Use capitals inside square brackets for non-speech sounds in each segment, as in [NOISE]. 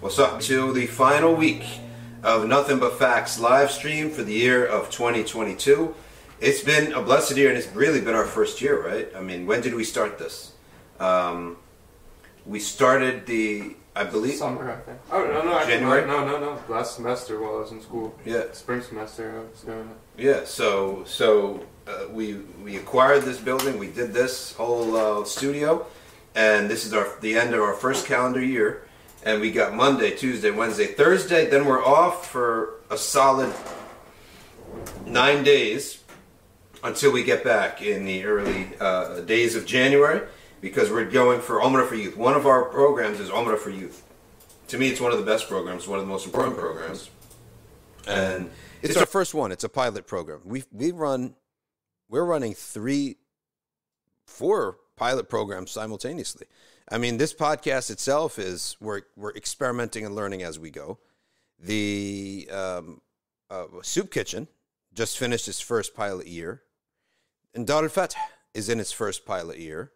What's up to the final week of Nothing But Facts live stream for the year of 2022. It's been a blessed year and it's really been our first year, right? I mean, when did we start this? Um, we started the, I believe, Summer, I think. Oh, no, no, actually, January? no, no, no. Last semester while I was in school. Yeah. Spring semester, I was doing it. Yeah, so so uh, we we acquired this building. We did this whole uh, studio, and this is our the end of our first calendar year. And we got Monday, Tuesday, Wednesday, Thursday. Then we're off for a solid nine days until we get back in the early uh, days of January because we're going for Omra for Youth. One of our programs is Omra for Youth. To me, it's one of the best programs, one of the most important programs and it's, our first one. It's a pilot program. We we run, we're running three, four pilot programs simultaneously. I mean, this podcast itself is we're we're experimenting and learning as we go. The um, uh, Soup Kitchen just finished its first pilot year, and Dar al Fath is in its first pilot year.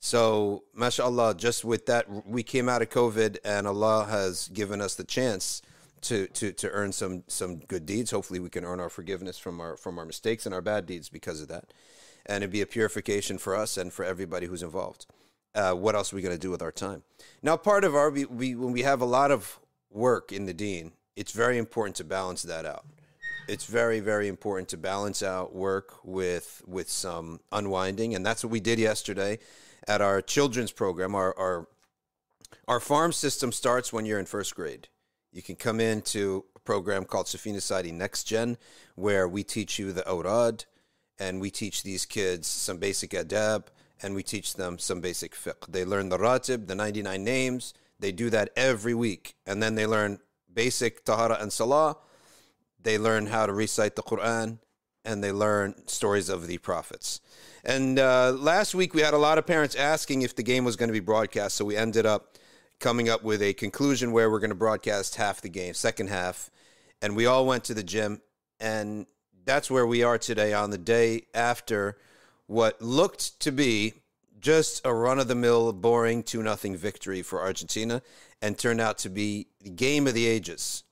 So, mashallah, just with that, we came out of COVID, and Allah has given us the chance to to to earn some some good deeds. Hopefully, we can earn our forgiveness from our from our mistakes and our bad deeds because of that, and it'd be a purification for us and for everybody who's involved. Uh, what else are we going to do with our time? Now, part of our we, we when we have a lot of work in the dean, it's very important to balance that out. It's very very important to balance out work with with some unwinding, and that's what we did yesterday at our children's program. Our our our farm system starts when you're in first grade. You can come into a program called Safina Sadi Next Gen, where we teach you the Awrad, and we teach these kids some basic adab, and we teach them some basic fiqh. They learn the ratib, the 99 names. They do that every week. And then they learn basic tahara and salah. They learn how to recite the Quran, and they learn stories of the prophets. And uh, last week we had a lot of parents asking if the game was going to be broadcast, so we ended up coming up with a conclusion where we're going to broadcast half the game, second half, and we all went to the gym, and that's where we are today on the day after what looked to be just a run of the mill, boring 2 nothing victory for Argentina, and turned out to be the game of the ages.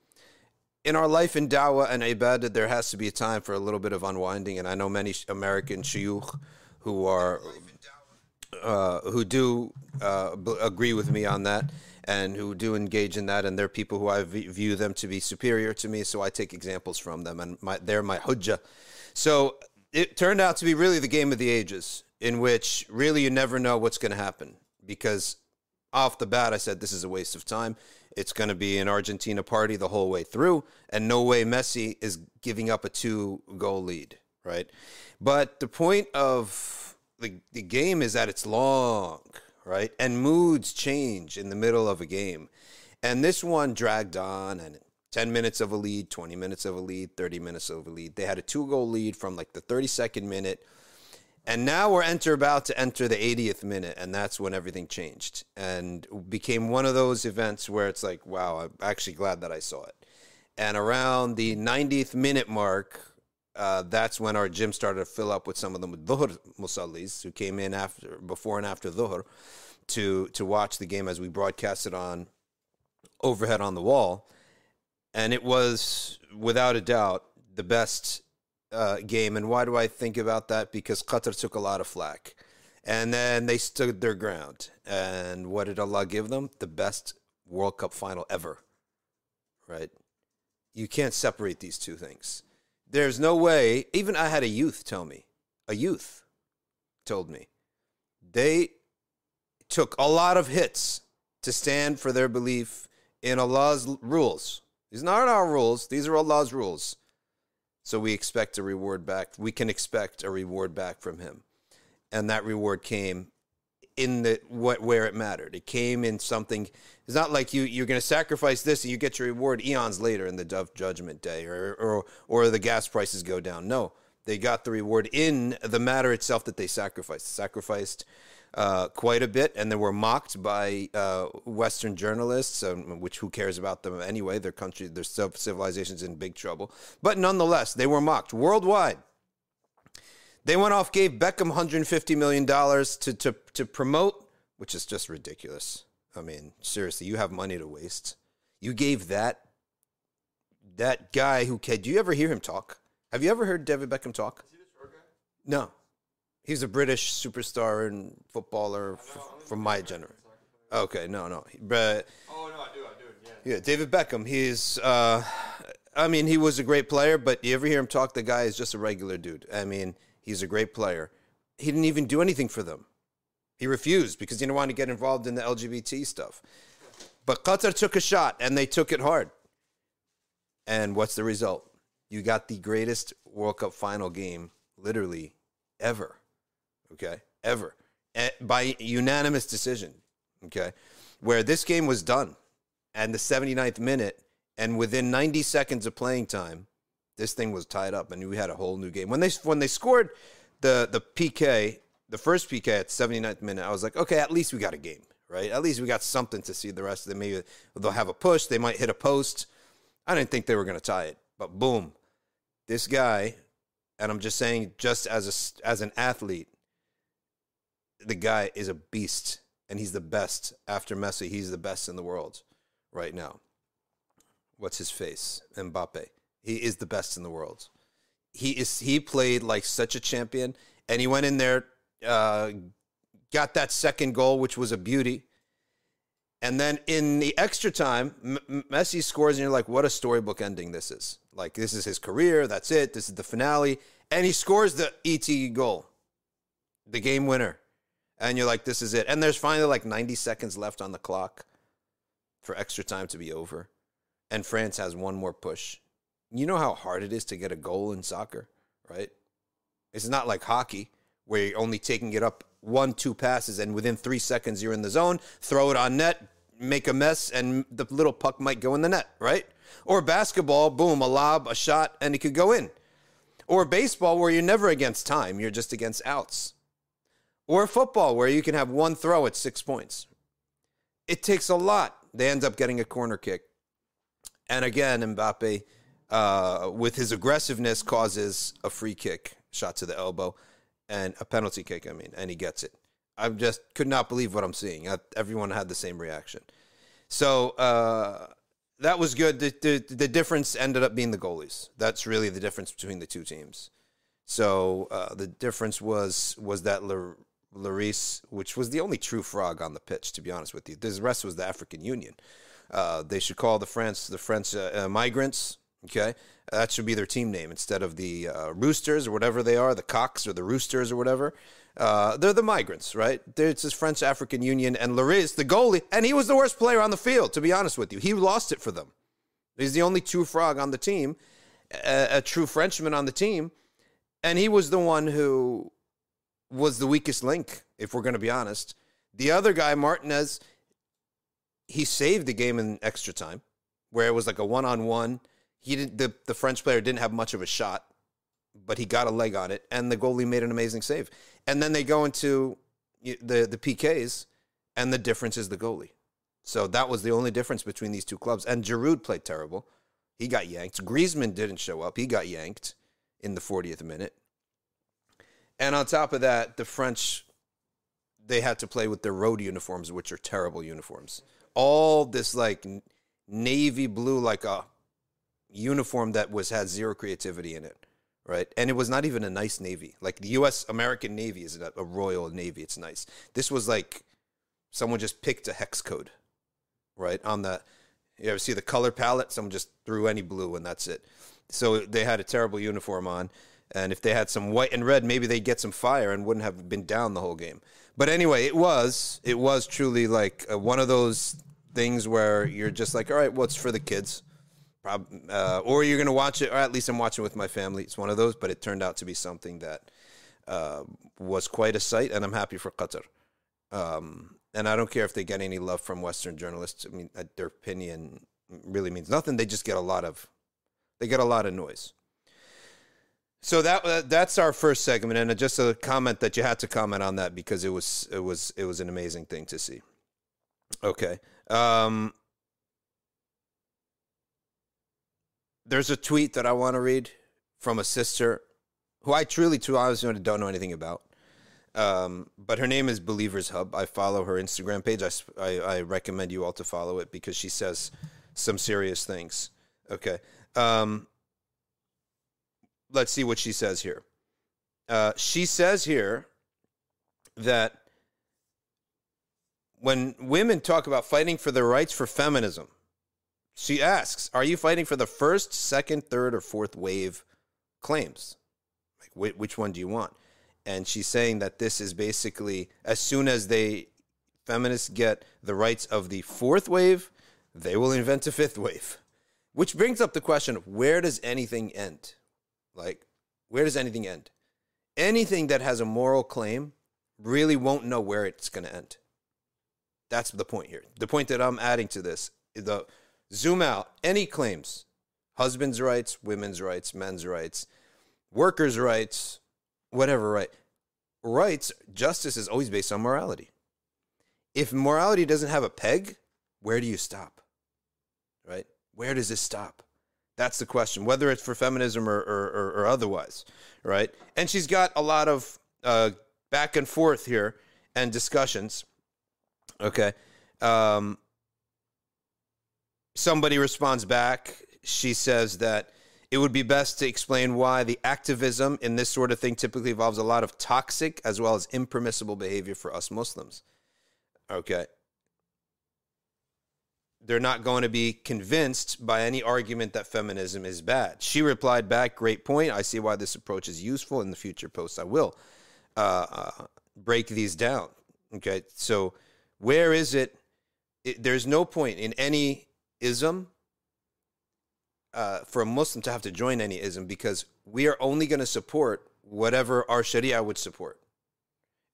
In our life in Dawa and ibadah, there has to be a time for a little bit of unwinding, and I know many American shuyukh who are uh, who do uh, b- agree with me on that and who do engage in that, and they're people who I v- view them to be superior to me, so I take examples from them, and my, they're my hujjah. So it turned out to be really the game of the ages, in which really you never know what's going to happen because off the bat I said this is a waste of time. It's going to be an Argentina party the whole way through, and no way Messi is giving up a two goal lead, right? But the point of the, the game is that it's long, right? And moods change in the middle of a game. And this one dragged on and 10 minutes of a lead, 20 minutes of a lead, 30 minutes of a lead. They had a two goal lead from like the 32nd minute. And now we're enter about to enter the 80th minute, and that's when everything changed and became one of those events where it's like, wow, I'm actually glad that I saw it. And around the 90th minute mark, uh, that's when our gym started to fill up with some of them dhuhr musallis who came in after, before and after dhuhr to to watch the game as we broadcast it on overhead on the wall, and it was without a doubt the best uh, game. And why do I think about that? Because Qatar took a lot of flack, and then they stood their ground. And what did Allah give them? The best World Cup final ever. Right? You can't separate these two things. There's no way. Even I had a youth tell me, a youth told me, they took a lot of hits to stand for their belief in Allah's rules. These aren't our rules, these are Allah's rules. So we expect a reward back. We can expect a reward back from Him. And that reward came in the what where it mattered. It came in something. It's not like you you're going to sacrifice this and you get your reward eons later in the Dove Judgment Day, or or or the gas prices go down. No, they got the reward in the matter itself that they sacrificed. Sacrificed uh, quite a bit, and they were mocked by uh, Western journalists, um, which who cares about them anyway? Their country, their civilization's in big trouble. But nonetheless, they were mocked worldwide. They went off, gave Beckham $150 million to, to, to promote, which is just ridiculous. I mean, seriously, you have money to waste. You gave that that guy who can. Do you ever hear him talk? Have you ever heard David Beckham talk? No, he's a British superstar and footballer f- from my generation. Okay, no, no, but Oh no, I do, I do. Yeah. yeah, David Beckham. He's, uh, I mean, he was a great player, but you ever hear him talk? The guy is just a regular dude. I mean, he's a great player. He didn't even do anything for them. He refused because he didn't want to get involved in the LGBT stuff. But Qatar took a shot and they took it hard. And what's the result? You got the greatest World Cup final game, literally, ever. Okay? Ever. Eh, By unanimous decision. Okay? Where this game was done and the 79th minute, and within 90 seconds of playing time, this thing was tied up, and we had a whole new game. When they when they scored the the PK, the first PK at 79th minute, I was like, okay, at least we got a game, right? At least we got something to see. The rest of them maybe they'll have a push, they might hit a post. I didn't think they were going to tie it, but boom, this guy, and I'm just saying, just as a as an athlete, the guy is a beast, and he's the best after Messi. He's the best in the world right now. What's his face? Mbappe. He is the best in the world. He is. He played like such a champion, and he went in there, uh, got that second goal, which was a beauty. And then in the extra time, M- Messi scores, and you're like, "What a storybook ending this is! Like this is his career. That's it. This is the finale." And he scores the ET goal, the game winner, and you're like, "This is it." And there's finally like 90 seconds left on the clock for extra time to be over, and France has one more push. You know how hard it is to get a goal in soccer, right? It's not like hockey where you're only taking it up one, two passes, and within three seconds you're in the zone, throw it on net, make a mess, and the little puck might go in the net, right? Or basketball, boom, a lob, a shot, and it could go in. Or baseball, where you're never against time, you're just against outs. Or football, where you can have one throw at six points. It takes a lot. They end up getting a corner kick. And again, Mbappe, uh, with his aggressiveness, causes a free kick, shot to the elbow, and a penalty kick, I mean, and he gets it. I just could not believe what I'm seeing. I, everyone had the same reaction. So uh, that was good. The, the, the difference ended up being the goalies. That's really the difference between the two teams. So uh, the difference was was that Lloris, which was the only true frog on the pitch, to be honest with you. The rest was the African Union. Uh, they should call the France the French uh, uh, migrants. Okay, that should be their team name instead of the uh, Roosters or whatever they are, the Cocks or the Roosters or whatever. Uh, they're the migrants, right? It's this French African Union and Lloris, the goalie, and he was the worst player on the field. To be honest with you, he lost it for them. He's the only true frog on the team, a, a true Frenchman on the team, and he was the one who was the weakest link, if we're going to be honest. The other guy, Martinez, he saved the game in extra time, where it was like a one on one. He didn't. The, the French player didn't have much of a shot, but he got a leg on it, and the goalie made an amazing save. And then they go into the the PKs, and the difference is the goalie. So that was the only difference between these two clubs. And Giroud played terrible. He got yanked. Griezmann didn't show up. He got yanked in the 40th minute. And on top of that, the French they had to play with their road uniforms, which are terrible uniforms. All this like navy blue, like a uniform that was had zero creativity in it, right? And it was not even a nice navy. Like the U.S. American Navy is a, a royal navy; it's nice. This was like someone just picked a hex code, right? On the you ever see the color palette? Someone just threw any blue, and that's it. So they had a terrible uniform on. And if they had some white and red, maybe they'd get some fire and wouldn't have been down the whole game. But anyway, it was it was truly like uh, one of those things where you're just like, all right, what's well, for the kids? Prob- uh, or you're gonna watch it, or at least I'm watching with my family. It's one of those, but it turned out to be something that uh, was quite a sight, and I'm happy for Qatar. Um, and I don't care if they get any love from Western journalists. I mean, uh, their opinion really means nothing. They just get a lot of they get a lot of noise. So that uh, that's our first segment, and just a comment that you had to comment on that because it was it was it was an amazing thing to see. Okay, um, there's a tweet that I want to read from a sister who I truly, to honestly, don't know anything about. Um, but her name is Believers Hub. I follow her Instagram page. I, I, I recommend you all to follow it because she says some serious things. Okay. Um, let's see what she says here. Uh, she says here that when women talk about fighting for their rights for feminism, she asks, Are you fighting for the first, second, third, or fourth wave claims? Like, which one do you want? And she's saying that this is basically as soon as they feminists get the rights of the fourth wave, they will invent a fifth wave. Which brings up the question where does anything end? Like, where does anything end? Anything that has a moral claim really won't know where it's going to end. That's the point here. The point that I'm adding to this, the zoom out, any claims, husband's rights, women's rights, men's rights, workers' rights, whatever right. Rights, justice is always based on morality. If morality doesn't have a peg, where do you stop? Right? Where does this stop? That's the question, whether it's for feminism or, or, or, otherwise, right? And she's got a lot of uh, back and forth here and discussions. Okay. Um, somebody responds back. She says that it would be best to explain why the activism in this sort of thing typically involves a lot of toxic as well as impermissible behavior for us Muslims. Okay. They're not going to be convinced by any argument that feminism is bad. She replied back, Great point. I see why this approach is useful. In the future posts, I will uh, uh, break these down. Okay. So, where is it? it there's no point in any ism uh, for a Muslim to have to join any ism because we are only going to support whatever our Sharia would support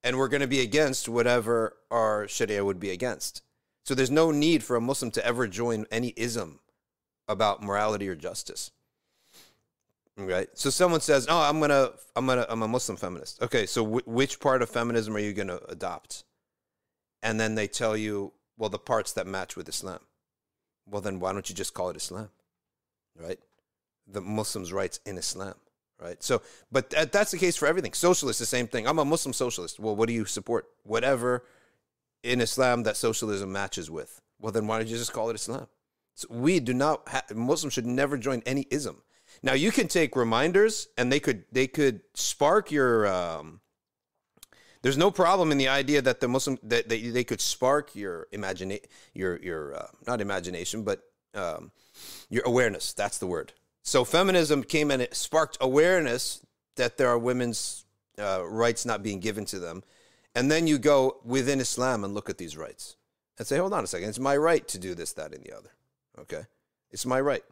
and we're going to be against whatever our Sharia would be against. So there's no need for a Muslim to ever join any ism about morality or justice. Right. So someone says, "Oh, I'm gonna, I'm gonna, I'm a Muslim feminist." Okay. So w- which part of feminism are you gonna adopt? And then they tell you, well, the parts that match with Islam. Well, then why don't you just call it Islam? Right. The Muslims' rights in Islam right? So, but that, that's the case for everything. Socialist, the same thing. I'm a Muslim socialist. Well, what do you support? Whatever in Islam that socialism matches with. Well, then why don't you just call it Islam? So we do not. Ha- Muslims should never join any ism. Now you can take reminders, and they could they could spark your. Um, there's no problem in the idea that the Muslim that they, they could spark your imagination, your your uh, not imagination, but um, your awareness. That's the word so feminism came and it sparked awareness that there are women's uh, rights not being given to them. And then you go within Islam and look at these rights and say, hold on a second, it's my right to do this, that, and the other. Okay? It's my right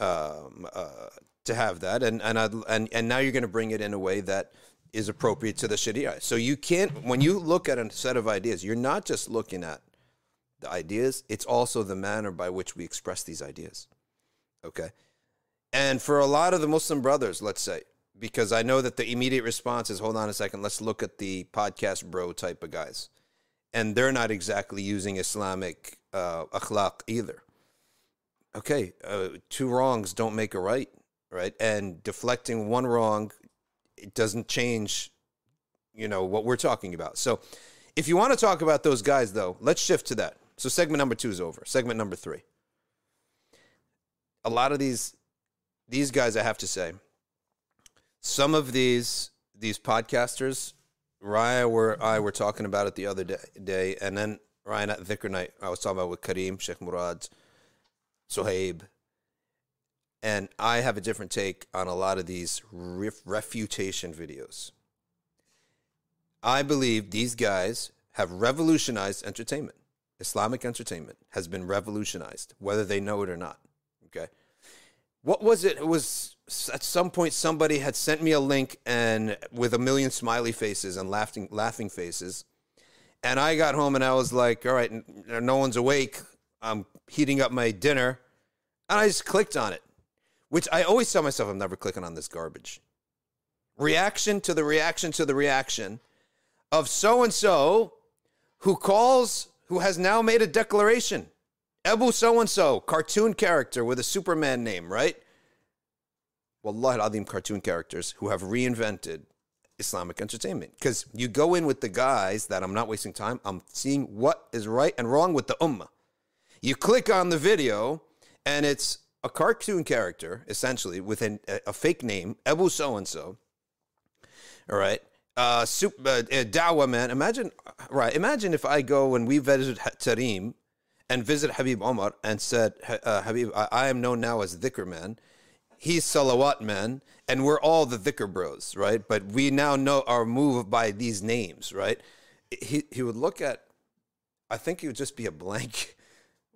um, uh, to have that. And, and, i and, and now you're going to bring it in a way that is appropriate to the Sharia. So you can't, when you look at a set of ideas, you're not just looking at the ideas, it's also the manner by which we express these ideas. Okay? And for a lot of the Muslim brothers, let's say, because I know that the immediate response is hold on a second, let's look at the podcast bro type of guys. And they're not exactly using Islamic uh, akhlaq either. Okay, uh, two wrongs don't make a right, right? And deflecting one wrong, it doesn't change, you know, what we're talking about. So if you want to talk about those guys, though, let's shift to that. So segment number two is over. Segment number three. A lot of these these guys, I have to say, some of these these podcasters, Raya were I were talking about it the other day, day and then Ryan at Dhikr night, I was talking about with Kareem, Sheikh Murad, Sohaib, and I have a different take on a lot of these ref- refutation videos. I believe these guys have revolutionized entertainment. Islamic entertainment has been revolutionized, whether they know it or not. Okay what was it? It was at some point somebody had sent me a link and with a million smiley faces and laughing laughing faces. And I got home and I was like, all right, no one's awake. I'm heating up my dinner. And I just clicked on it, which I always tell myself I'm never clicking on this garbage. Reaction to the reaction to the reaction of so and so who calls, who has now made a declaration Abu so and so, cartoon character with a Superman name, right? Wallah al cartoon characters who have reinvented Islamic entertainment. Because you go in with the guys that I'm not wasting time, I'm seeing what is right and wrong with the ummah. You click on the video, and it's a cartoon character, essentially, with an, a, a fake name, Ebu so and so. All right. Uh, soup, uh, uh, Dawa man. Imagine, right? Imagine if I go and we visited Tarim and visit Habib Omar and said, uh, Habib, I, I am known now as Dhikr man. He's Salawat man, and we're all the Dhikr bros, right? But we now know our move by these names, right? He he would look at. I think he would just be a blank. [LAUGHS]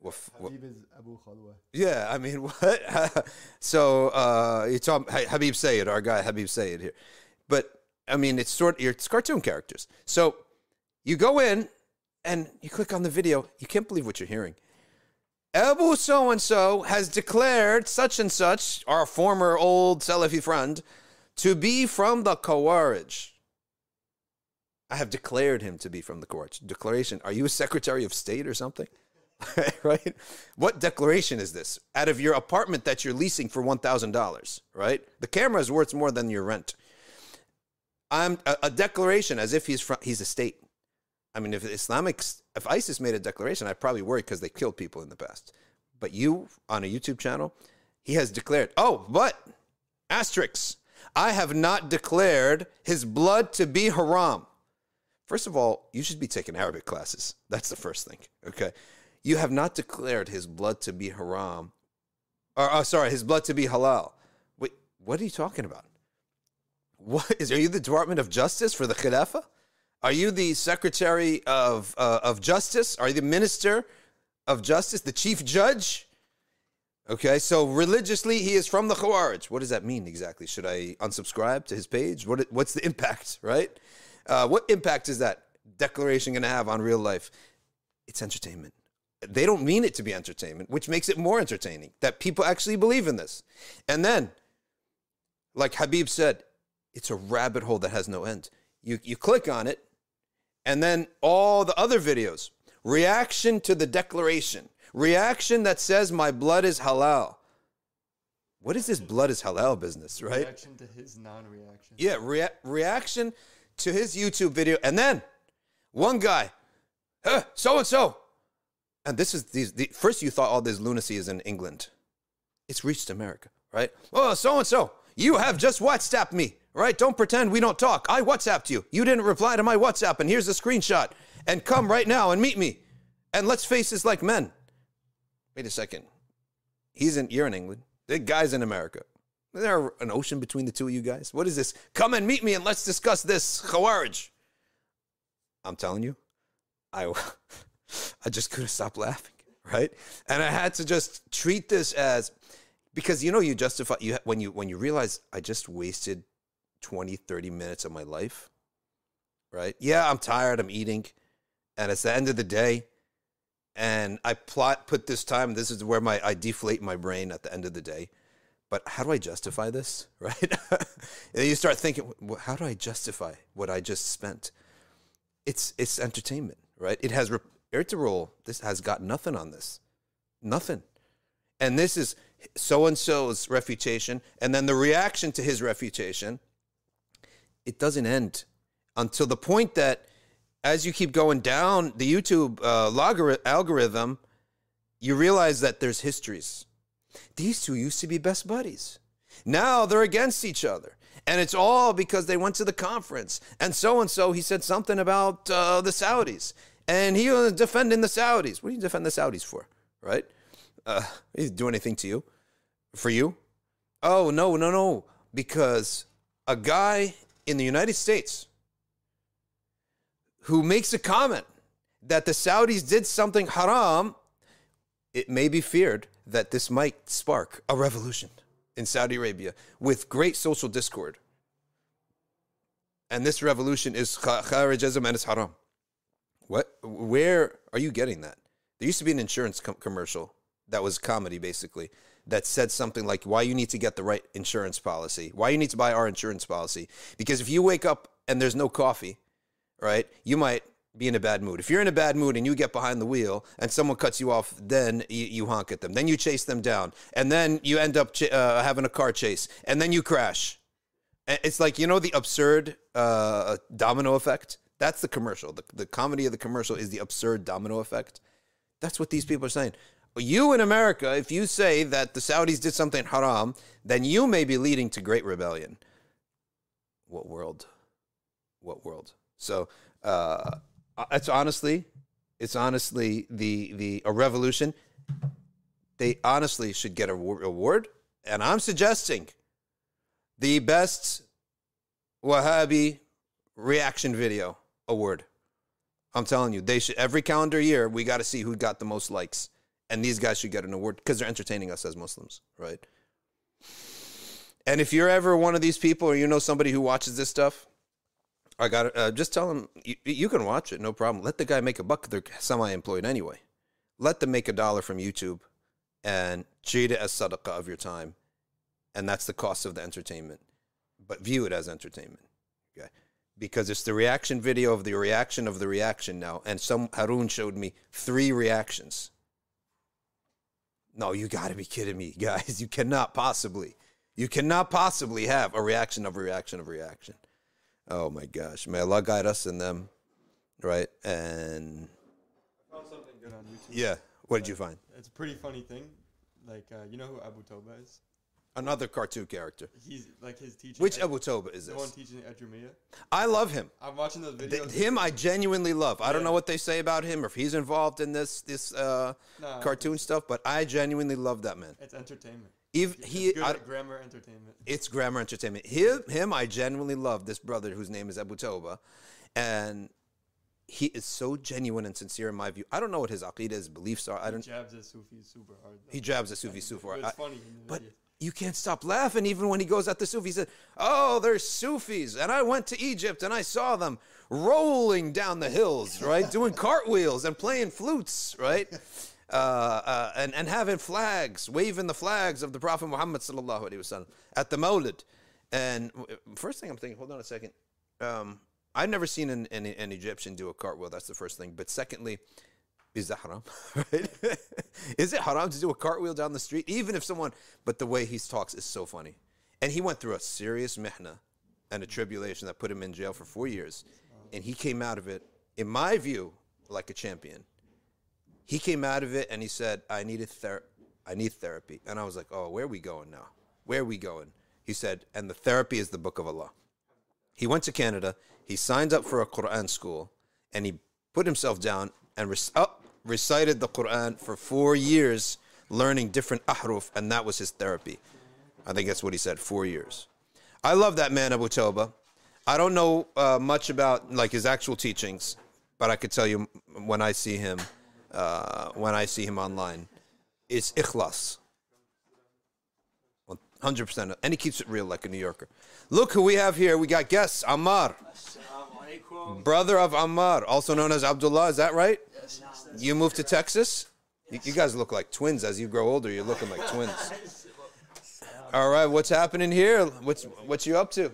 Habib is Abu Khalwa. Yeah, I mean, [LAUGHS] what? so uh, you talk Habib Sayed, our guy Habib Sayed here, but I mean, it's sort of, it's cartoon characters. So you go in and you click on the video. You can't believe what you're hearing. Abu so and so has declared such and such, our former old Salafi friend, to be from the Khawarij. I have declared him to be from the Khawarij. Declaration. Are you a Secretary of State or something? [LAUGHS] right? What declaration is this? Out of your apartment that you're leasing for $1,000, right? The camera is worth more than your rent. I'm a, a declaration as if he's from, he's a state. I mean, if Islamic, if ISIS made a declaration, I'd probably worry because they killed people in the past. But you on a YouTube channel, he has declared, oh, but asterisks, I have not declared his blood to be haram. First of all, you should be taking Arabic classes. That's the first thing. Okay. You have not declared his blood to be haram. Or, oh, sorry, his blood to be halal. Wait, what are you talking about? What is? Are you the Department of Justice for the Khilafah? Are you the Secretary of uh, of Justice? Are you the Minister of Justice, the Chief Judge? Okay, so religiously he is from the Khawarij. What does that mean exactly? Should I unsubscribe to his page? What what's the impact? Right? Uh, what impact is that declaration going to have on real life? It's entertainment. They don't mean it to be entertainment, which makes it more entertaining that people actually believe in this. And then, like Habib said, it's a rabbit hole that has no end. You you click on it, and then all the other videos, reaction to the declaration, reaction that says my blood is halal. What is this blood is halal business, right? Reaction to his non-reaction. Yeah, rea- reaction to his YouTube video, and then one guy, so and so, and this is these. The, first, you thought all this lunacy is in England. It's reached America, right? Oh, so and so, you have just what WhatsApp me right? Don't pretend we don't talk. I WhatsApped you. You didn't reply to my WhatsApp, and here's a screenshot. And come right now and meet me. And let's face this like men. Wait a second. He's in, you're in England. The guy's in America. Is there an ocean between the two of you guys? What is this? Come and meet me and let's discuss this. Khawarij. I'm telling you, I, [LAUGHS] I just couldn't stop laughing, right? And I had to just treat this as, because you know you justify you when you when you realize I just wasted 20, 30 minutes of my life, right? Yeah, I'm tired, I'm eating, and it's the end of the day. And I plot put this time, this is where my I deflate my brain at the end of the day. But how do I justify this, [LAUGHS] right? and you start thinking, well, how do I justify what I just spent? It's it's entertainment, right? It has Ertugrul, this has got nothing on this. Nothing. And this is so and so's refutation, and then the reaction to his refutation it doesn't end until the point that as you keep going down the YouTube uh, algorithm, you realize that there's histories. These two used to be best buddies. Now they're against each other. And it's all because they went to the conference. And so and so, he said something about uh, the Saudis. And he was defending the Saudis. What do you defend the Saudis for? Right? Uh, he didn't do anything to you. For you? Oh, no, no, no. Because a guy in the United States who makes a comment that the Saudis did something haram, it may be feared that this might spark a revolution in Saudi Arabia with great social discord. And this revolution is kharijism and it's haram. What? Where are you getting that? There used to be an insurance com- commercial that was comedy basically that said something like why you need to get the right insurance policy? Why you need to buy our insurance policy? Because if you wake up and there's no coffee right you might be in a bad mood. If you're in a bad mood and you get behind the wheel and someone cuts you off then you, you honk at them. Then you chase them down. And then you end up ch- uh, having a car chase. And then you crash. It's like you know the absurd uh, domino effect? That's the commercial. The, the comedy of the commercial is the absurd domino effect. That's what these people are saying you in America, if you say that the Saudis did something haram, then you may be leading to great rebellion. What world? What world? So uh, it's honestly, it's honestly the the a revolution. They honestly should get a wa- award, and I'm suggesting the best Wahhabi reaction video award. I'm telling you, they should every calendar year we got to see who got the most likes, and these guys should get an award because they're entertaining us as Muslims, right? And if you're ever one of these people, or you know somebody who watches this stuff, I got uh, just tell them you, you can watch it, no problem. Let the guy make a buck; they're semi-employed anyway. Let them make a dollar from YouTube, and treat it as sadaqah of your time, and that's the cost of the entertainment. But view it as entertainment, okay? Because it's the reaction video of the reaction of the reaction now, and some Harun showed me three reactions. No, you got to be kidding me, [LAUGHS] guys! You cannot possibly, you cannot possibly have a reaction of a reaction of a reaction. Oh my gosh. May Allah guide us in them. Right? And found something good on YouTube. yeah. What did you find? It's a pretty funny thing. Like, uh, you know who Abu Toba is? Another cartoon character. He's like his teacher. Which Abu Toba is this? The one this? teaching Edrumia. I love him. I'm watching those Th- videos. him I genuinely love. I don't Yeah. know what they say about him or if he's involved in this this uh, Nah, cartoon stuff, but I genuinely love that man. It's entertainment. If It's he good I- at grammar entertainment. it's grammar entertainment. Him, him, I genuinely love this brother whose name is Abu Toba, and he is so genuine and sincere in my view. I don't know what his aqidah, his beliefs are. I don't. Jabs at Sufi super hard. though. He jabs at Sufi Sufi. But it's funny in the but videos. You can't stop laughing even when he goes at the Sufi. He said, "Oh, there's Sufis, and I went to Egypt and I saw them rolling down the hills, right, [LAUGHS] doing cartwheels and playing flutes, right." Uh, uh, and, and having flags, waving the flags of the Prophet Muhammad wasallam at the Mawlid. And first thing I'm thinking, hold on a second. Um, I've never seen an, an, an Egyptian do a cartwheel. That's the first thing. But secondly, is that haram? [LAUGHS] right? [LAUGHS] is it haram to do a cartwheel down the street? Even if someone, but the way he talks is so funny. And he went through a serious mihna and a tribulation that put him in jail for four years. And he came out of it, in my view, like a champion. He came out of it and he said, I needed ther- I need therapy. And I was like, oh, where are we going now? Where are we going? He said, and the therapy is the book of Allah. He went to Canada. He signed up for a Quran school, and he put himself down and rec- oh, recited the Quran for four years, learning different ahruf, and that was his therapy. I think that's what he said. Four years. I love that man, Abu Toba. I don't know uh, much about like his actual teachings, but I could tell you when I see him, uh, when I see him online, it's ikhlas. 100%. And he keeps it real like a New Yorker. Look who we have here. We got guests. Ammar. Brother of Ammar, also known as Abdullah. Is that right? You moved to Texas? You, you guys look like twins. As you grow older, you're looking like twins. [LAUGHS] All right, what's happening here? What's what you up to?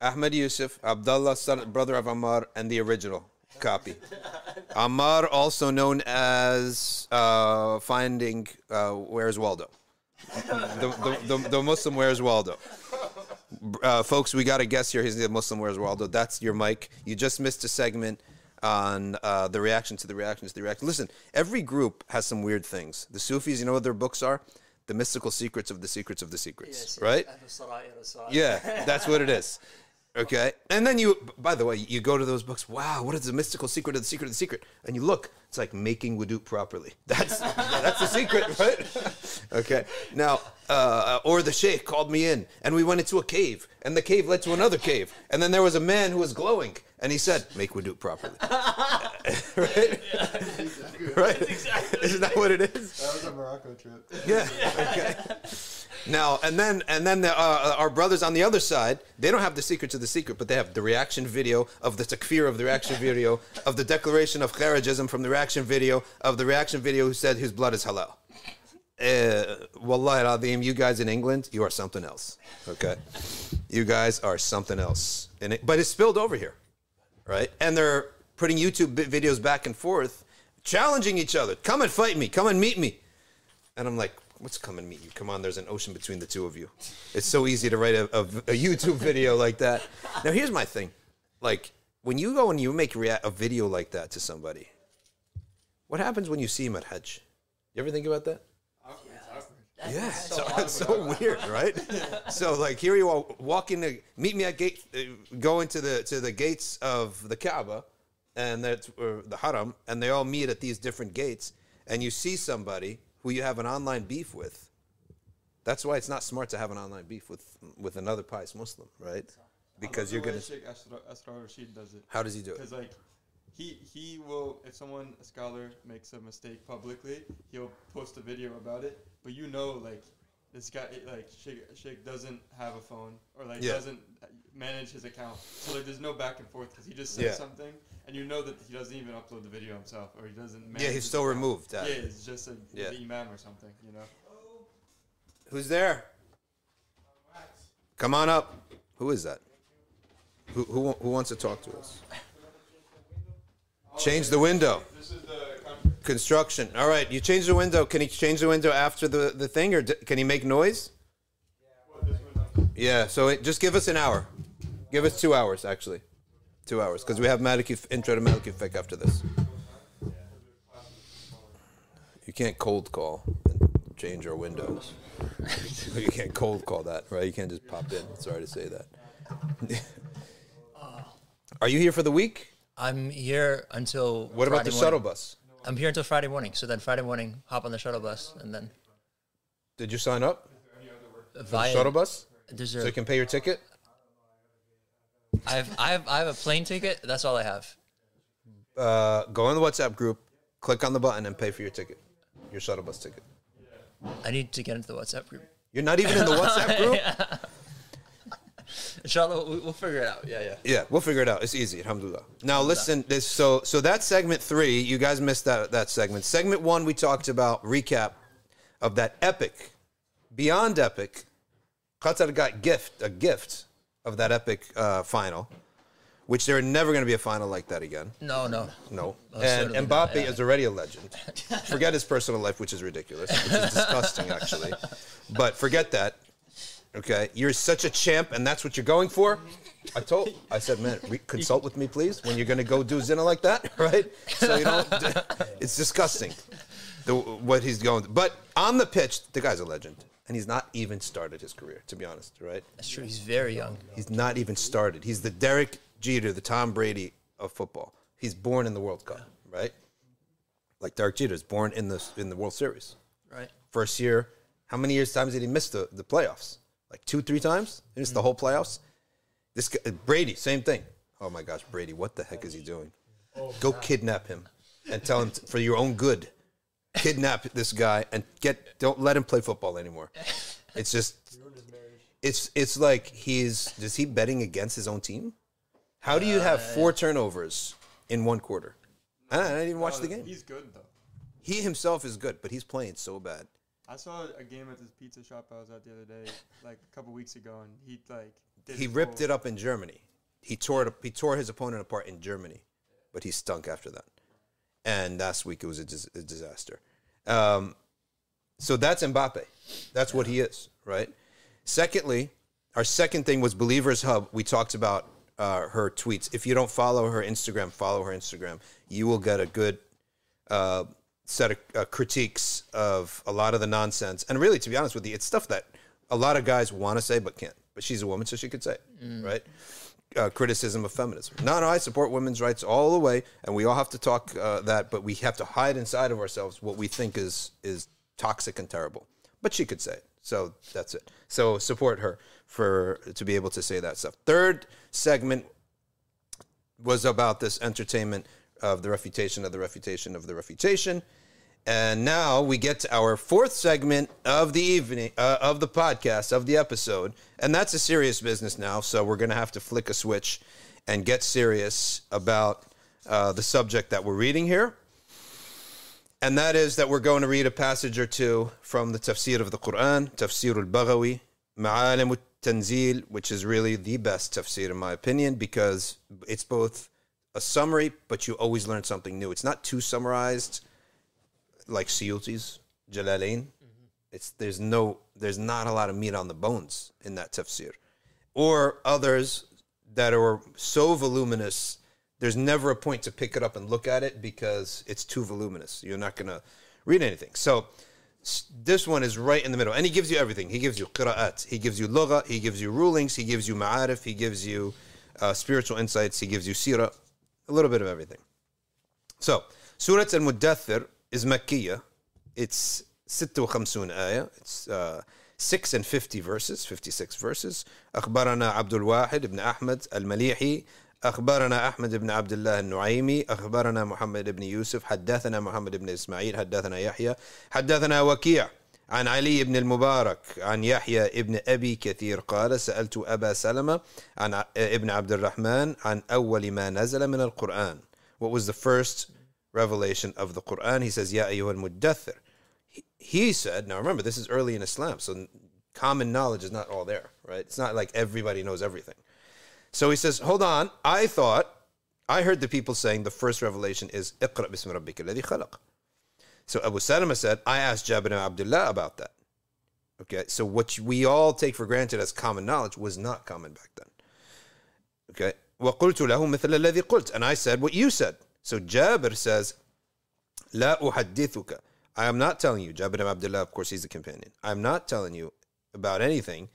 Ahmed Yusuf, Abdullah, son, brother of Ammar, and the original copy. [LAUGHS] Ammar, also known as uh, Finding uh, Where's Waldo. The, the, the, the Muslim Where's Waldo. Uh, folks, we got a guest here. He's the Muslim Where's Waldo. That's your mic. You just missed a segment on uh, the reaction to the reaction to the reaction. Listen, every group has some weird things. The Sufis, you know what their books are? The mystical secrets of the secrets of the secrets, right? Yeah, that's what it is. [LAUGHS] Okay. And then you, by the way, you go to those books. Wow, what is the mystical secret of the secret of the secret? And you look, it's like making wudu properly. [LAUGHS] That's that's the secret, [LAUGHS] right? okay. Now, uh, or the sheikh called me in, and we went into a cave, and the cave led to another cave, and then there was a man who was glowing, and he said, "Make wudu properly." [LAUGHS] right? right? Exactly. Isn't that what it is? That was a Morocco trip. Yeah. Okay. Now and then and then the, uh, our brothers on the other side, they don't have the secret to the secret, but they have the reaction video of the takfir of the reaction video of the declaration of kharijism from the reaction video of the reaction video who said his blood is halal. Uh, wallahi al-azim, you guys in England, you are something else. Okay, you guys are something else. And it, but it's spilled over here, right? And they're putting YouTube videos back and forth, challenging each other. Come and fight me. Come and meet me. And I'm like, what's come and meet you? Come on, there's an ocean between the two of you. It's so easy to write a, a, a YouTube video like that. Now, here's my thing. Like, when you go and you make rea- a video like that to somebody, What happens when you see him at Hajj? You ever think about that? [LAUGHS] Awkward. Yeah, so, it's so weird, right? [LAUGHS] so like here you are walking to meet me at gate, uh, going to the to the gates of the Kaaba, and that's uh, the Haram, and they all meet at these different gates, and you see somebody who you have an online beef with. That's why it's not smart to have an online beef with with another pious Muslim, right? Because you're gonna. Sheikh Asrar Asrar Rashid does it. How does he do it? Because like, he he will if someone a scholar makes a mistake publicly, he'll post a video about it. But you know, like this guy, like Sheikh, Sheikh doesn't have a phone or like Yeah. doesn't manage his account. So like, there's no back and forth because he just says Yeah. something, and you know that he doesn't even upload the video himself or he doesn't. Manage Yeah, he's his still account. removed. Yeah, uh, it's just a Yeah. the imam or something, you know. Who's there? Come on up. Who is that? Who, who, who wants to talk to us? Change the window. Construction. All right, you change the window. Can he change the window after the, the thing, or d- can he make noise? Yeah. So it, just give us an hour. Give us two hours, actually. Two hours, because we have Maliki, intro to Maliki Fiqh after this. You can't cold call and change our windows. [LAUGHS] you can't cold call that, right? You can't just pop in. Sorry to say that. [LAUGHS] Are you here for the week? I'm here until. What about the Friday shuttle bus? I'm here until Friday morning. So then Friday morning, hop on the shuttle bus, and then Did you sign up? via Shuttle bus? There's So you can pay your ticket? I have I have I have a plane ticket. That's all I have. Uh, go in the WhatsApp group, click on the button, and pay for your ticket, your shuttle bus ticket. I need to get into the WhatsApp group. You're not even in the [LAUGHS] WhatsApp group? Inshallah, we- we'll figure it out. Yeah, yeah. Yeah, we'll figure it out. It's easy, alhamdulillah. Now listen, this so so that's segment three. You guys missed that that segment. Segment one, we talked about recap of that epic, beyond epic. Qatar got gift a gift of that epic uh, final, which there are never going to be a final like that again. No, no. No, and Mbappe yeah. is already a legend. forget his personal life, which is ridiculous, which is disgusting actually. [LAUGHS] But forget that. Okay, you're such a champ, and that's what you're going for. I told, I said, man, re- consult with me, please, when you're going to go do Zina like that, [LAUGHS] right? So you don't. It's disgusting, the, what he's going. But on the pitch, the guy's a legend, and he's not even started his career, to be honest, right? That's true. He's very young. He's not even started. He's the Derek Jeter, the Tom Brady of football. He's born in the World Cup, right? Like Derek Jeter is born in the in the World Series. Right. First year, how many years times did he miss the, the playoffs? Like two, three times? He missed the mm. whole playoffs. This guy, uh, Brady, same thing. Oh my gosh, Brady, what the heck is he doing? Oh, Go kidnap him and tell him for your own good. Kidnap this guy and get don't let him play football anymore. [LAUGHS] It's just it's it's like he's is he betting against his own team? How do you have uh, four turnovers in one quarter? I I didn't even watch the game. He's good though. He himself is good, but he's playing so bad. I saw a game at this pizza shop I was at the other day, [LAUGHS] like a couple weeks ago, and he like He ripped it up in Germany. He tore it. He tore his opponent apart in Germany, but he stunk after that. And last week it was a, dis- a disaster. Um, so that's Mbappe. That's what he is, right? Secondly, our second thing was Believers Hub. We talked about uh, her tweets. If you don't follow her Instagram, follow her Instagram. You will get a good uh, set of uh, critiques of a lot of the nonsense. And really, to be honest with you, it's stuff that a lot of guys want to say but can't. But she's a woman, so she could say it, right? Uh, criticism of feminism. No, no, I support women's rights all the way, and we all have to talk uh, that, but we have to hide inside of ourselves what we think is is toxic and terrible. But she could say it, so that's it. So support her for to be able to say that stuff. Third segment was about this entertainment of the refutation of the refutation of the refutation. And now we get to our fourth segment of the evening, uh, of the podcast, of the episode. And that's a serious business now. So we're going to have to flick a switch and get serious about uh, the subject that we're reading here. And that is that we're going to read a passage or two from the tafsir of the Quran, Tafsir al Baghawi, Ma'alim al Tanzil, which is really the best tafsir in my opinion because it's both a summary, but you always learn something new. It's not too summarized like Suyuti's Jalalain. It's there's no there's not a lot of meat on the bones in that tafsir, or others that are so voluminous there's never a point to pick it up and look at it because it's too voluminous. You're not going to read anything. So this one is right in the middle. And he gives you everything. He gives you qira'at. He gives you lugha. He gives you rulings. He gives you ma'arif. He gives you uh, spiritual insights. He gives you sirah. A little bit of everything. So, Surah Al-Muddathir is Makkiyah. It's 56 آية. It's uh, 6 and 50 verses, 56 verses. أخبرنا عبد الواحد بن أحمد المليحي أخبرنا أحمد بن عبد الله النعيمي أخبرنا محمد بن يوسف حدثنا محمد بن إسماعيل حدثنا يحيى حدثنا وكيع عن علي بن المبارك عن يحيى ابن أبي كثير قال سألت أبا سلمة عن ابن عبد الرحمن عن أول ما نزل من القرآن What was the first revelation of the Quran? He says, يا أيها المدثر he, he said, now remember, this is early in Islam, so common knowledge is not all there, right? It's not like everybody knows everything. So he says, hold on, I thought, I heard the people saying the first revelation is اقرأ باسم ربك الذي خلق. So Abu Salama said, I asked Jabir ibn Abdullah about that. Okay, so what we all take for granted as common knowledge was not common back then. Okay, وقلت له مثل الذي قلت, and I said what you said. So Jabir says, لا أحدثك. I am not telling you, Jabir ibn Abdullah, of course, he's the companion. I'm not telling you about anything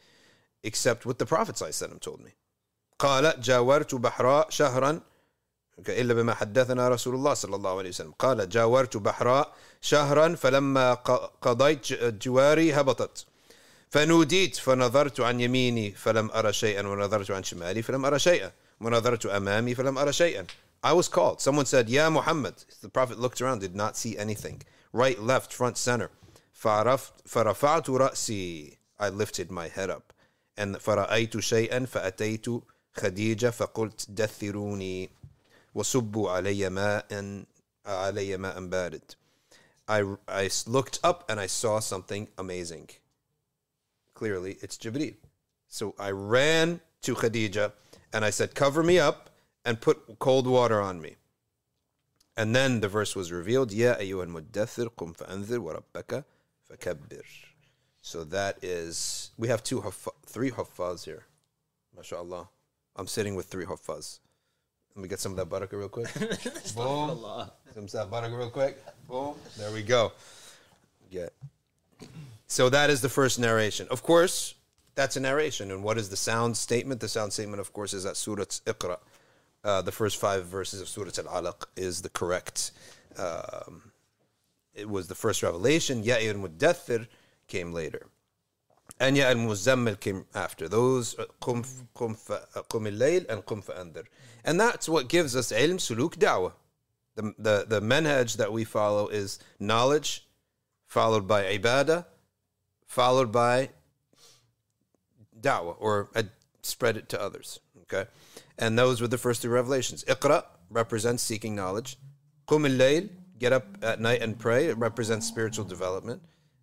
except what the Prophet told me. قال جاورت بحراء شهرا إلا بما حدثنا رسول الله صلى الله عليه وسلم قال جاورت بحراء شهرا فلما قضيت جواري هبطت فنوديت فنظرت عن يميني فلم أرى شيئا ونظرت عن شمالي فلم أرى شيئا ونظرت أمامي فلم أرى شيئا I was called. Someone said, Ya Muhammad. The Prophet looked around, did not see anything. Right, left, front, center. فعرفت فرفعت رأسي. I lifted my head up. And فرأيت شيئا فأتيت خديجة فقلت دثروني وصبوا علي ماء علي ماء بارد. I, I looked up and I saw something amazing. Clearly, it's Jibreel. So I ran to Khadija and I said, Cover me up and put cold water on me. And then the verse was revealed, Ya ayyuhal muddathir qum fa'anzir wa rabbaka fakabbir. So that is, we have two, three huffaz here. MashaAllah. I'm sitting with three huffaz. Let me get some of that barakah real quick. [LAUGHS] Boom. Some of that barakah real quick. Boom. There we go. Get. So that is the first narration. Of course, that's a narration. And what is the sound statement? The sound statement, of course, is at Surah Iqra uh, the first five verses of Surah Al Alaq, is the correct. Um, it was the first revelation. Ya al Muddathir came later. And Ya al Muzammil came after. Those uh, Qum uh, al-Layl and Qum fa'andir. And that's what gives us ilm, suluk, da'wah. The, the, the manhaj that we follow is knowledge, followed by ibadah, followed by da'wah or spread it to others. Okay, and those were the first two revelations. Iqra represents seeking knowledge. Qum al-layl, get up at night and pray. It represents spiritual development.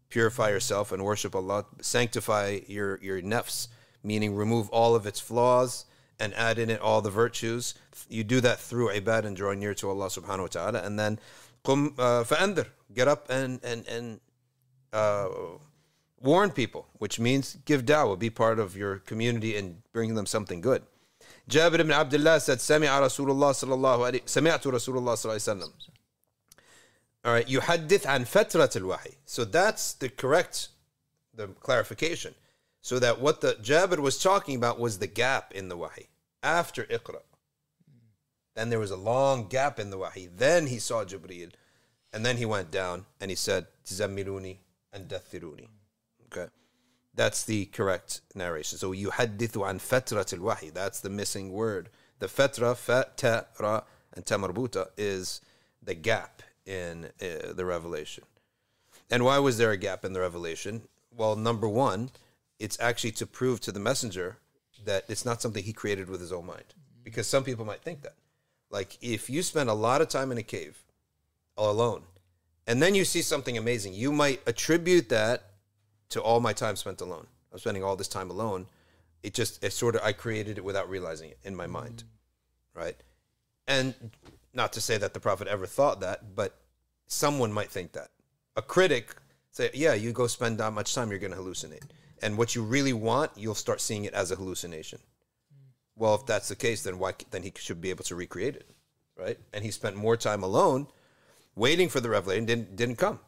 Purify yourself and worship Allah. Sanctify your your nafs, meaning remove all of its flaws and add in it all the virtues. You do that through ibad and draw near to Allah subhanahu wa ta'ala. And then qum uh, get up and and and uh, warn people, which means give da'wah, be part of your community and bring them something good. Jabir ibn Abdullah said, سمع رسول الله صلى الله عليه سمعت رسول الله صلى الله عليه وسلم. All right, يحدث عن فترة الوحي. So that's the correct, the clarification. So that what the Jabir was talking about was the gap in the wahi after Iqra. Then there was a long gap in the wahi. Then he saw Jibreel, and then he went down and he said, "Zammiluni and dathiruni." Okay, that's the correct narration. So an fatrat al wahi. That's the missing word. The fat, ra, and tamarbuta is the gap in uh, the revelation. And why was there a gap in the revelation? Well, number one, it's actually to prove to the messenger that it's not something he created with his own mind. Because some people might think that. Like, if you spend a lot of time in a cave all alone, and then you see something amazing, you might attribute that to all my time spent alone. I'm spending all this time alone. It just, it sort of, I created it without realizing it in my mm-hmm. mind. Right? And not to say that the prophet ever thought that, but someone might think that. A critic say, yeah, you go spend that much time, you're going to hallucinate. And what you really want, you'll start seeing it as a hallucination. Mm-hmm. Well, if that's the case, then why? Then he should be able to recreate it. right? And he spent more time alone, waiting for the revelation. Didn't didn't come.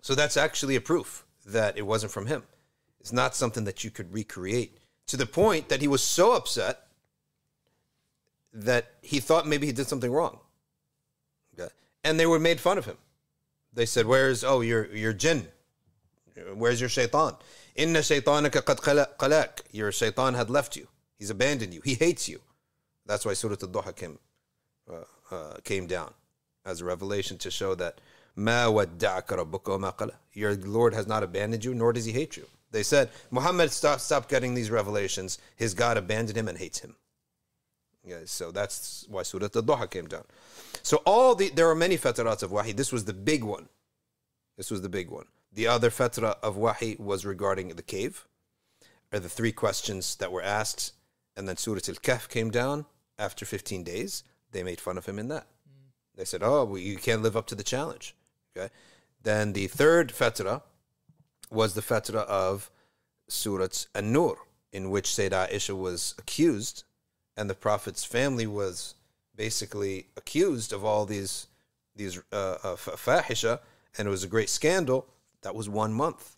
So that's actually a proof that it wasn't from him. It's not something that you could recreate to the point that he was so upset that he thought maybe he did something wrong. Okay. And they were made fun of him. They said, Where's, oh, your, your jinn? Where's your shaitan? Inna shaitanaka qad qala- qalak. Your shaitan had left you. He's abandoned you. He hates you. That's why Surah Al-Duha came, uh, uh, came down as a revelation to show that your Lord has not abandoned you, nor does he hate you. They said, Muhammad stop, stop getting these revelations. His God abandoned him and hates him. Yeah, so that's why Surah Al-Duha came down. So all the there are many fatarats of wahi. This was the big one. This was the big one. The other fatra of wahi was regarding the cave, or the three questions that were asked, and then Surah Al-Kahf came down after 15 days. They made fun of him in that. They said, "Oh, well, you can't live up to the challenge." Okay. Then the third fatra was the fatra of Surah An-Nur, in which Sayyidah Aisha was accused, and the Prophet's family was basically accused of all these these uh, uh, fahisha, and it was a great scandal. That was one month,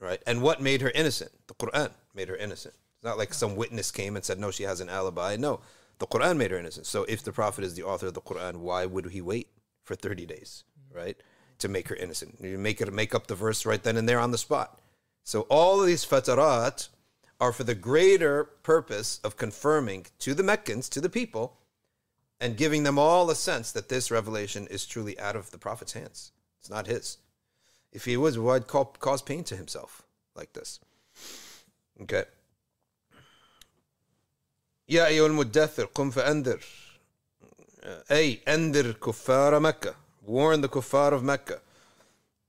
right? And what made her innocent? The Quran made her innocent. It's not like some witness came and said, "No, she has an alibi." No, the Quran made her innocent. So if the Prophet is the author of the Quran, why would he wait for thirty days, right, to make her innocent? You make it make up the verse right then and there on the spot. So all of these fatarat are for the greater purpose of confirming to the Meccans, to the people, and giving them all a sense that this revelation is truly out of the Prophet's hands. It's not his. If he was, why'd ca- cause pain to himself like this? Okay. يا أيها المدثر قم فأنذر أي أنذر كفار مكة warn the kuffar of Mecca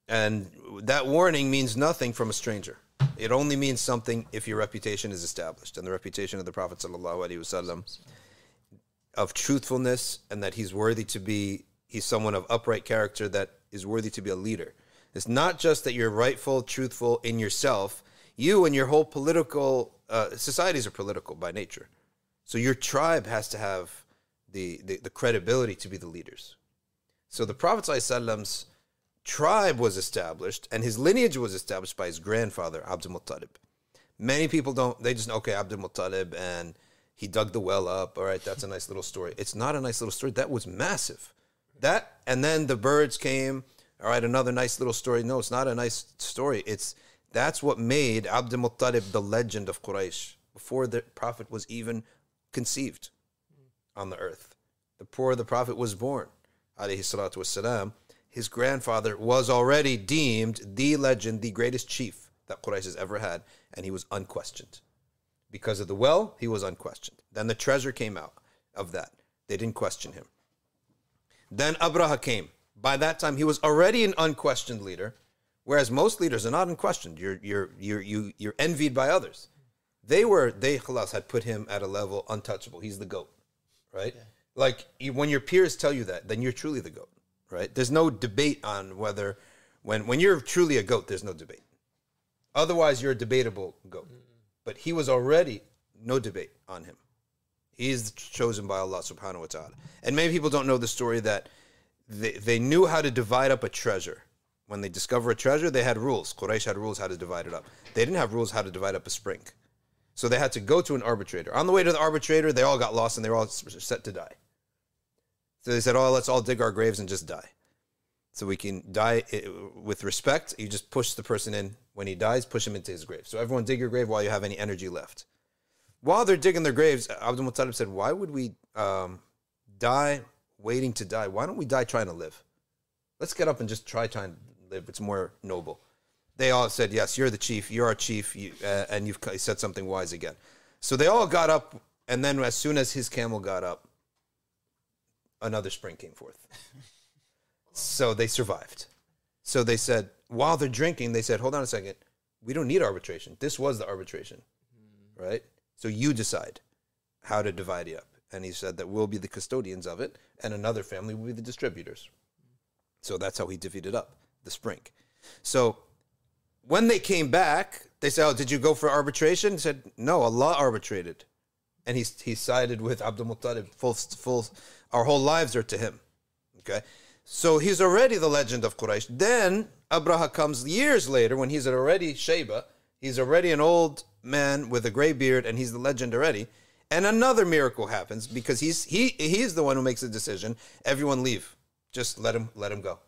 and that warning means nothing from a stranger it only means something if your reputation is established and the reputation of the Prophet sallallahu alaihi wasallam of truthfulness and that he's worthy to be he's someone of upright character that is worthy to be a leader it's not just that you're rightful truthful in yourself you and your whole political uh, societies are political by nature so your tribe has to have the, the, the credibility to be the leaders. So the prophet ﷺ's tribe was established and his lineage was established by his grandfather abdul muttalib. Many people don't they just know okay abdul muttalib and he dug the well up all right that's a nice little story. It's not a nice little story that was massive. That and then the birds came all right another nice little story. No it's not a nice story. It's that's what made abdul muttalib the legend of quraysh before the prophet was even conceived on the earth The poor the prophet was born alayhi salatu wassalam his grandfather was already deemed the legend the greatest chief that quraysh has ever had and he was unquestioned because of the well, he was unquestioned. Then the treasure came out of that. They didn't question him. Then Abraha came. By that time, he was already an unquestioned leader, whereas most leaders are not unquestioned. You're, you're, you're, you, you're envied by others. They were, they, khalas, had put him at a level untouchable. He's the goat, right? Like when your peers tell you that, then you're truly the goat, right? There's no debate on whether, when, when you're truly a goat, there's no debate. Otherwise, you're a debatable goat. Mm-hmm. But he was already no debate on him. He is chosen by Allah subhanahu wa ta'ala. And many people don't know the story that they, they knew how to divide up a treasure. When they discover a treasure, they had rules. Quraysh had rules how to divide it up. They didn't have rules how to divide up a spring. So they had to go to an arbitrator. On the way to the arbitrator, they all got lost and they were all set to die. So they said, Oh, let's all dig our graves and just die. So we can die eh, with respect. You just push the person in. When he dies, push him into his grave. So everyone dig your grave while you have any energy left. While they're digging their graves, Abdul Muttalib said, Why would we um, die waiting to die? Why don't we die trying to live? Let's get up and just try trying to live. It's more noble. They all said, Yes, you're the chief. You're our chief. You, uh, and you've said something wise again. So they all got up. And then as soon as his camel got up, another spring came forth. [LAUGHS] so they survived. So they said, while they're drinking, they said, hold on a second. We don't need arbitration. This was the arbitration, right? So you decide how to divide it up. And he said that we'll be the custodians of it, and another family will be the distributors. So that's how he divvied it up, the spring. So when they came back, they said, Oh, did you go for arbitration? He said, No, Allah arbitrated. and he's he sided with Abdul Muttalib. Full, full, our whole lives are to him. Okay, so he's already the legend of Quraysh. Then Abraha comes years later when he's already Sheba. He's already an old man with a gray beard, and he's the legend already. And another miracle happens because he's he he's the one who makes the decision. Everyone leave. Just let him let him go.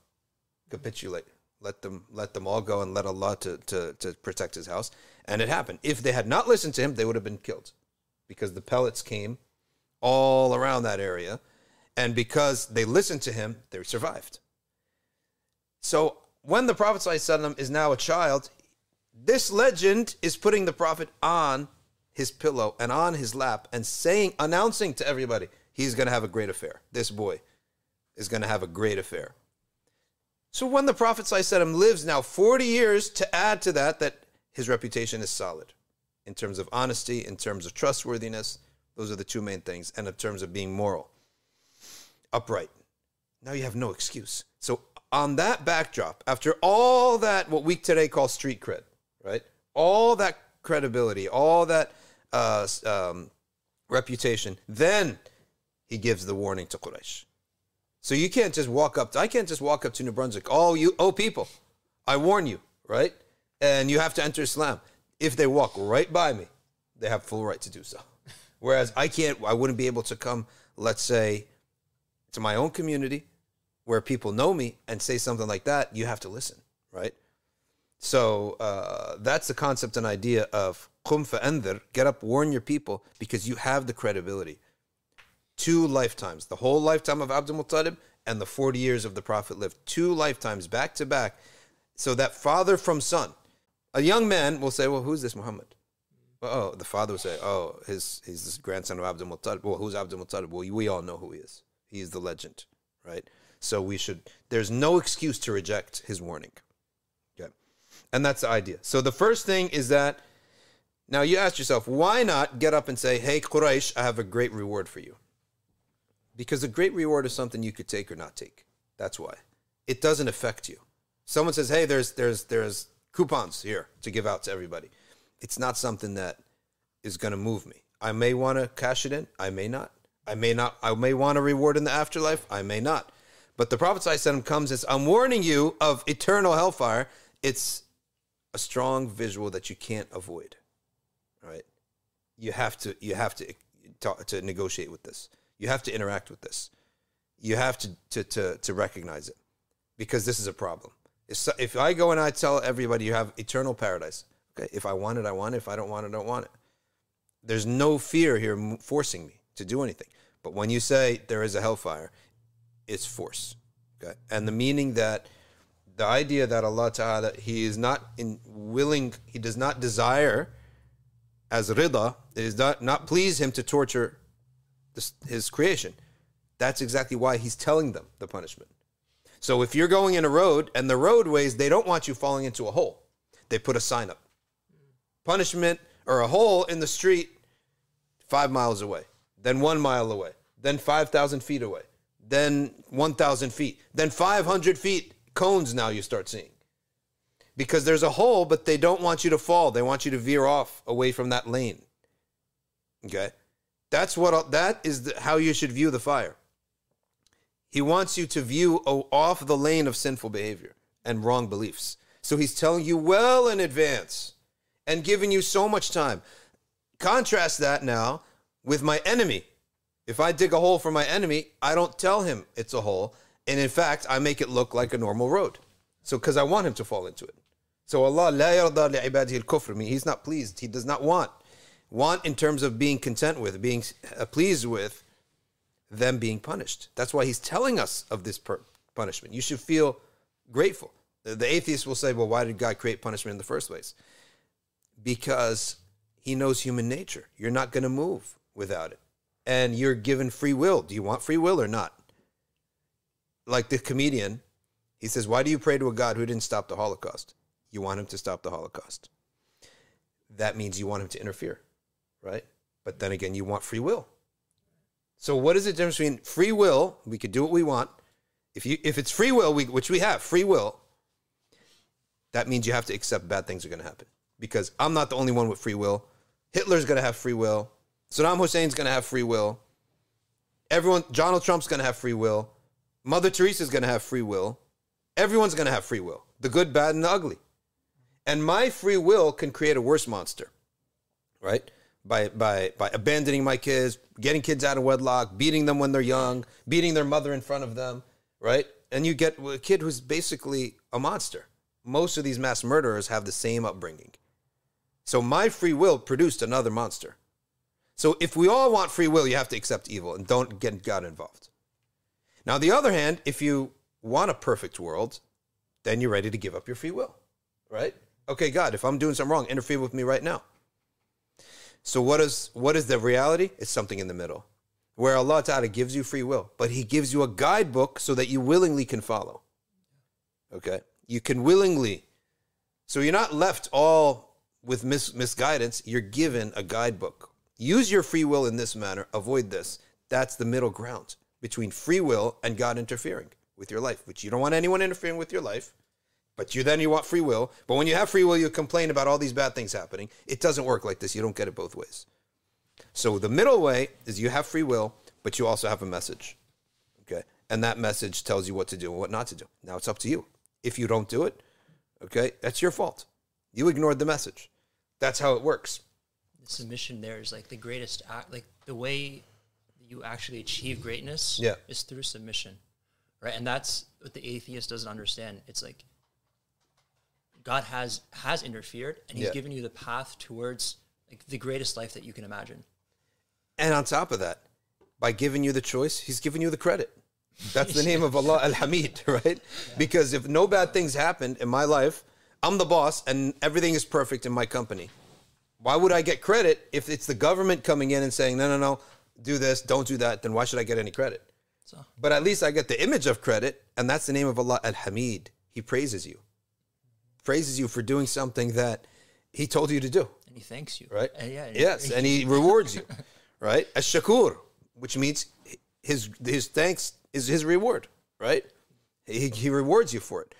Capitulate. Let them let them all go and let Allah to, to, to protect his house. And it happened. If they had not listened to him, they would have been killed. Because the pellets came all around that area. And because they listened to him, they survived. So when the Prophet is now a child, this legend is putting the Prophet on his pillow and on his lap and saying, announcing to everybody, he's going to have a great affair. This boy is going to have a great affair. So when the Prophet ﷺ lives now 40 years to add to that, that his reputation is solid in terms of honesty, in terms of trustworthiness. Those are the two main things, and in terms of being moral, upright. Now you have no excuse. So on that backdrop, after all that, what we today call street cred, right? All that credibility, all that uh, um, reputation, then he gives the warning to Quraysh. So you can't just walk up. To, I can't just walk up to New Brunswick. Oh, you, oh, people, I warn you, right? And you have to enter Islam. If they walk right by me, they have full right to do so. [LAUGHS] Whereas I can't. I wouldn't be able to come. Let's say to my own community where people know me and say something like that. You have to listen, right? So uh, that's the concept and idea of qum fa'anzir, get up, warn your people, because you have the credibility. Two lifetimes, the whole lifetime of Abdul Muttalib and the 40 years of the Prophet lived, two lifetimes back to back. So that father from son, a young man will say, well, who's this Muhammad? Oh, the father will say, oh, his, he's the grandson of Abdul Muttalib. Well, who's Abdul Muttalib? Well, we all know who he is. He is the legend, right? So we should, there's no excuse to reject his warning. Okay. And that's the idea. So the first thing is that now you ask yourself, why not get up and say, hey, Quraysh, I have a great reward for you? Because a great reward is something you could take or not take. That's why. It doesn't affect you. Someone says, hey, there's, there's, there's coupons here to give out to everybody. It's not something that is going to move me. I may want to cash it in. I may not. I may not. I may want a reward in the afterlife. I may not. But the Prophet ﷺ comes as I'm warning you of eternal hellfire. It's a strong visual that you can't avoid. Right? You have to. You have to talk, to negotiate with this. You have to interact with this. You have to to to, to recognize it because this is a problem. If, if I go and I tell everybody you have eternal paradise, okay, if I want it, I want it. If I don't want it, I don't want it. There's no fear here forcing me to do anything. But when you say there is a hellfire, it's force. Okay? And the meaning that the idea that Allah Ta'ala, He is not in willing, He does not desire as rida, it is not, not please Him to torture this, His creation. That's exactly why He's telling them the punishment. So if you're going in a road and the roadways, they don't want you falling into a hole. They put a sign up. Punishment or a hole in the street five miles away, then one mile away, then 5,000 feet away, then 1,000 feet, then 500 feet. Cones now you start seeing. Because there's a hole, but they don't want you to fall. They want you to veer off away from that lane. Okay? That's what that is the, how you should view the fire. He wants you to view oh, off the lane of sinful behavior and wrong beliefs. So he's telling you well in advance and giving you so much time. Contrast that now with my enemy. If I dig a hole for my enemy, I don't tell him it's a hole. And in fact, I make it look like a normal road. So, because I want him to fall into it. So, Allah, la yarda li'ibadihi al-kufr. I He's not pleased. He does not want. Want in terms of being content with, being uh, pleased with them being punished. That's why He's telling us of this per- punishment. You should feel grateful. The, the atheist will say, well, why did God create punishment in the first place? Because He knows human nature. You're not going to move without it and you're given free will. Do you want free will or not? Like the comedian, he says, Why do you pray to a God who didn't stop the Holocaust? You want him to stop the Holocaust. That means you want him to interfere, right? But then again, you want free will. So, what is the difference between free will? We could do what we want. If you if it's free will, we, which we have, free will, that means you have to accept bad things are going to happen. Because I'm not the only one with free will. Hitler's going to have free will. Saddam Hussein's going to have free will. Everyone, Donald Trump's going to have free will. Mother Teresa's going to have free will. Everyone's going to have free will the good, bad, and the ugly. And my free will can create a worse monster, right? By, by, by abandoning my kids, getting kids out of wedlock, beating them when they're young, beating their mother in front of them, right? And you get a kid who's basically a monster. Most of these mass murderers have the same upbringing. So my free will produced another monster. So if we all want free will, you have to accept evil and don't get God involved. Now, on the other hand, if you want a perfect world, then you're ready to give up your free will, right? Okay, God, if I'm doing something wrong, interfere with me right now. So what is what is the reality? It's something in the middle. Where Allah Ta'ala gives you free will, but He gives you a guidebook so that you willingly can follow. Okay? You can willingly. So you're not left all with mis- misguidance. You're given a guidebook. Use your free will in this manner. Avoid this. That's the middle ground between free will and God interfering with your life, which you don't want anyone interfering with your life. But you then you want free will. But when you have free will, you complain about all these bad things happening. It doesn't work like this. You don't get it both ways. So the middle way is you have free will, but you also have a message. Okay. And that message tells you what to do and what not to do. Now it's up to you. If you don't do it, okay, that's your fault. You ignored the message. That's how it works. The submission there is like the greatest act, like the way you actually achieve greatness Yeah. is through submission. Right? And that's what the atheist doesn't understand. It's like God has has interfered and he's Yeah. given you the path towards like the greatest life that you can imagine. And on top of that, by giving you the choice, he's giving you the credit. That's the name of [LAUGHS] Allah Al Hamid, [LAUGHS] right? Because if no bad things happened in my life, I'm the boss and everything is perfect in my company. Why would I get credit if it's the government coming in and saying, no, no, no, do this, don't do that? Then why should I get any credit? So But at least I get the image of credit, and that's the name of Allah Al Hamid. He praises you, praises you for doing something that He told you to do and he thanks you. right? And yeah. Yes, and he [LAUGHS] rewards you, right? As shakur, which means his his thanks is his reward, right? He, he rewards you for it.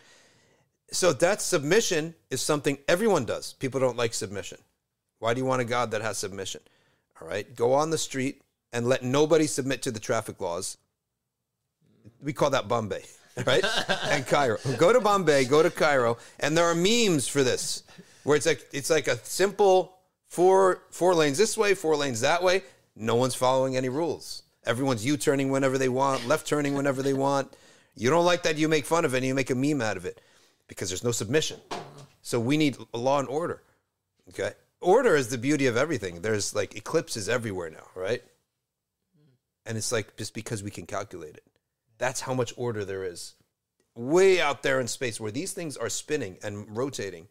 So that submission is something everyone does. People don't like submission. Why do you want a God that has submission? All right, go on the street and let nobody submit to the traffic laws. We call that Bombay, [LAUGHS] right? [LAUGHS] and Cairo. Go to Bombay, go to Cairo, and there are memes for this, where it's like it's like a simple four four lanes this way, four lanes that way. No one's following any rules. Everyone's U-turning whenever they want, left turning whenever they want. You don't like that, you make fun of it, and you make a meme out of it because there's no submission. So we need law and order. Okay, order is the beauty of everything. There's like eclipses everywhere now, right? And it's like just because we can calculate it. That's how much order there is. Way out there in space where these things are spinning and rotating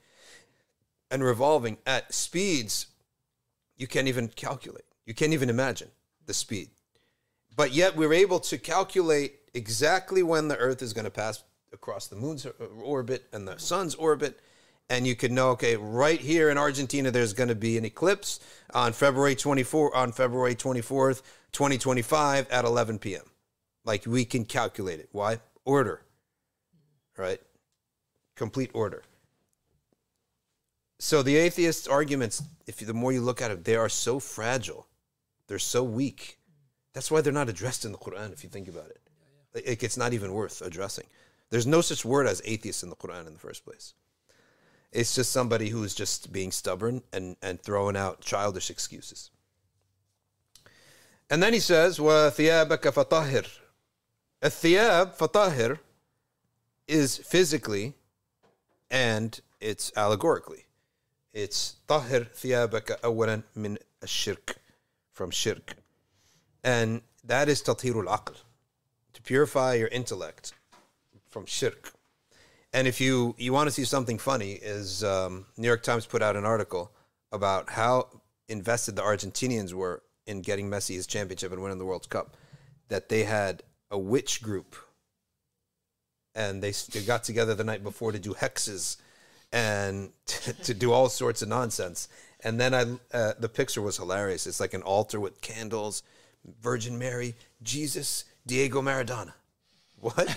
and revolving at speeds you can't even calculate. You can't even imagine the speed. But yet we're able to calculate exactly when the Earth is going to pass across the moon's uh, orbit and the sun's orbit. And you could know, okay, right here in Argentina, there's going to be an eclipse on February 24 on February 24th, 2025 at 11 p.m. Like we can calculate it. Why? Order. Right? Complete order. So the atheists' arguments, if you, the more you look at it, they are so fragile. They're so weak. That's why they're not addressed in the Quran, if you think about it. Like, it's not even worth addressing. There's no such word as atheist in the Quran in the first place. It's just somebody who is just being stubborn and, and throwing out childish excuses. And then he says, وَثِيَابَكَ فَطَهِرْ الثِياب فَطَهِرْ is physically and it's allegorically. It's طهر ثيابك أولا من الشرك from shirk. And that is تطهير العقل to purify your intellect from shirk. And if you, you want to see something funny, is um, New York Times put out an article about how invested the Argentinians were in getting Messi his championship and winning the World Cup. That they had a witch group, and they, they got together the night before to do hexes and [LAUGHS] to, to do all sorts of nonsense. And then I, uh, the picture was hilarious. It's like an altar with candles, Virgin Mary, Jesus, Diego Maradona. What? [LAUGHS] what?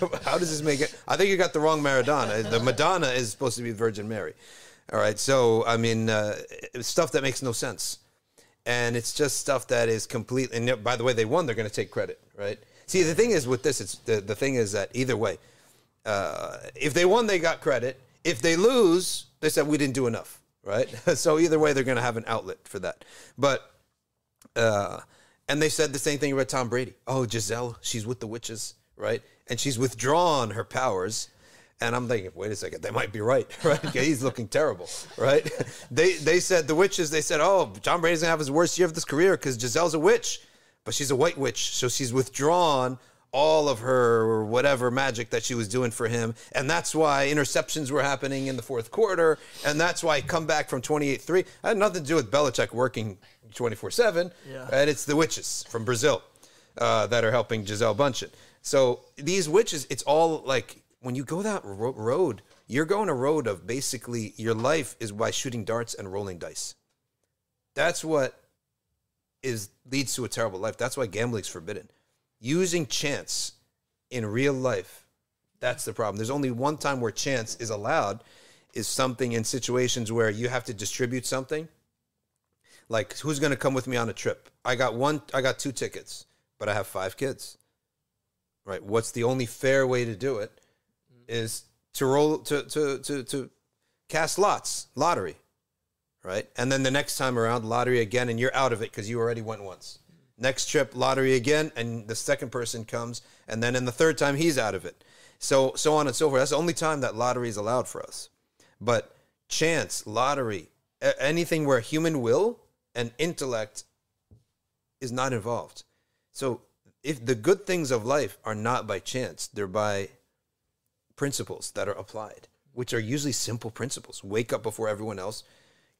[LAUGHS] How does this make it? I think you got the wrong Maradona. The Madonna is supposed to be Virgin Mary. All right. So I mean, uh, stuff that makes no sense, and it's just stuff that is complete. And by the way, they won. They're going to take credit, right? See, the thing is with this, it's the the thing is that either way, uh, if they won, they got credit. If they lose, they said we didn't do enough, right? [LAUGHS] so either way, they're going to have an outlet for that. But uh, and they said the same thing about Tom Brady. Oh, Gisele, she's with the witches, right? And she's withdrawn her powers. And I'm thinking, wait a second, they might be right, [LAUGHS] right? He's looking terrible, right? [LAUGHS] they they said the witches. They said, oh, Tom Brady's gonna have his worst year of his career because Gisele's a witch, but she's a white witch, so she's withdrawn all of her whatever magic that she was doing for him, and that's why interceptions were happening in the fourth quarter, and that's why come back from 28-3. It had nothing to do with Belichick working 24/7, and it's the witches from Brazil uh, that are helping Gisele Bündchen. So these witches, it's all like when you go that ro- road, you're going a road of basically your life is by shooting darts and rolling dice. That's what is leads to a terrible life. That's why gambling's forbidden. Using chance in real life, that's the problem. There's only one time where chance is allowed is something in situations where you have to distribute something. Like who's going to come with me on a trip? I got one I got two tickets, but I have 5 kids. Right? What's the only fair way to do it Mm-hmm. is to roll to to to to cast lots, lottery right? And then the next time around, lottery again, and you're out of it because you already went once. Next trip, lottery again, and the second person comes, and then in the third time, he's out of it. So so on and so forth. That's the only time that lottery is allowed for us. But chance, lottery, anything where human will and intellect is not involved. So if the good things of life are not by chance, they're by principles that are applied, which are usually simple principles. Wake up before everyone else,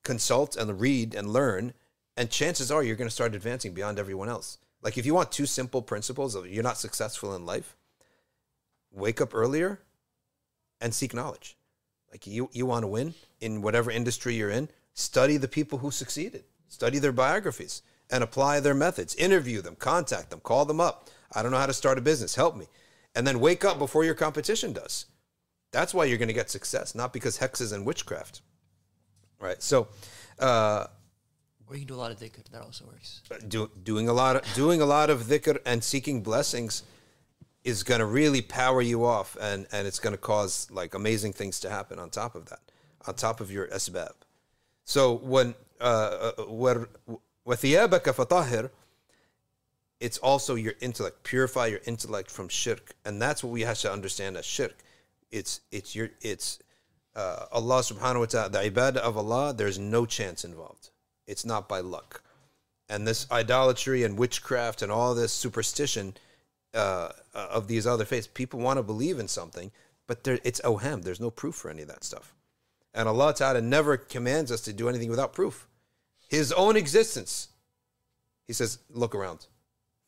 consult and read and learn, and chances are you're going to start advancing beyond everyone else. Like if you want two simple principles of you're not successful in life, wake up earlier and seek knowledge. Like you you want to win in whatever industry you're in, study the people who succeeded. Study their biographies and apply their methods. Interview them, contact them, call them up. I don't know how to start a business, help me And then wake up before your competition does. That's why you're going to get success, not because hexes and witchcraft. Right? So, uh Or you can do a lot of dhikr. That also works. do, doing a lot of doing a lot of dhikr and seeking blessings is going to really power you off and and it's going to cause like amazing things to happen on top of that on top of your asbab so when uh where وثيابك فطهر it's also your intellect. Purify your intellect from shirk. And that's what we have to understand as shirk. It's it's your it's uh, Allah subhanahu wa ta'ala the ibadah of Allah there's no chance involved. It's not by luck. And this idolatry and witchcraft and all this superstition uh, of these other faiths, people want to believe in something, but there, it's oham. There's no proof for any of that stuff. And Allah Ta'ala never commands us to do anything without proof. His own existence, He says, look around,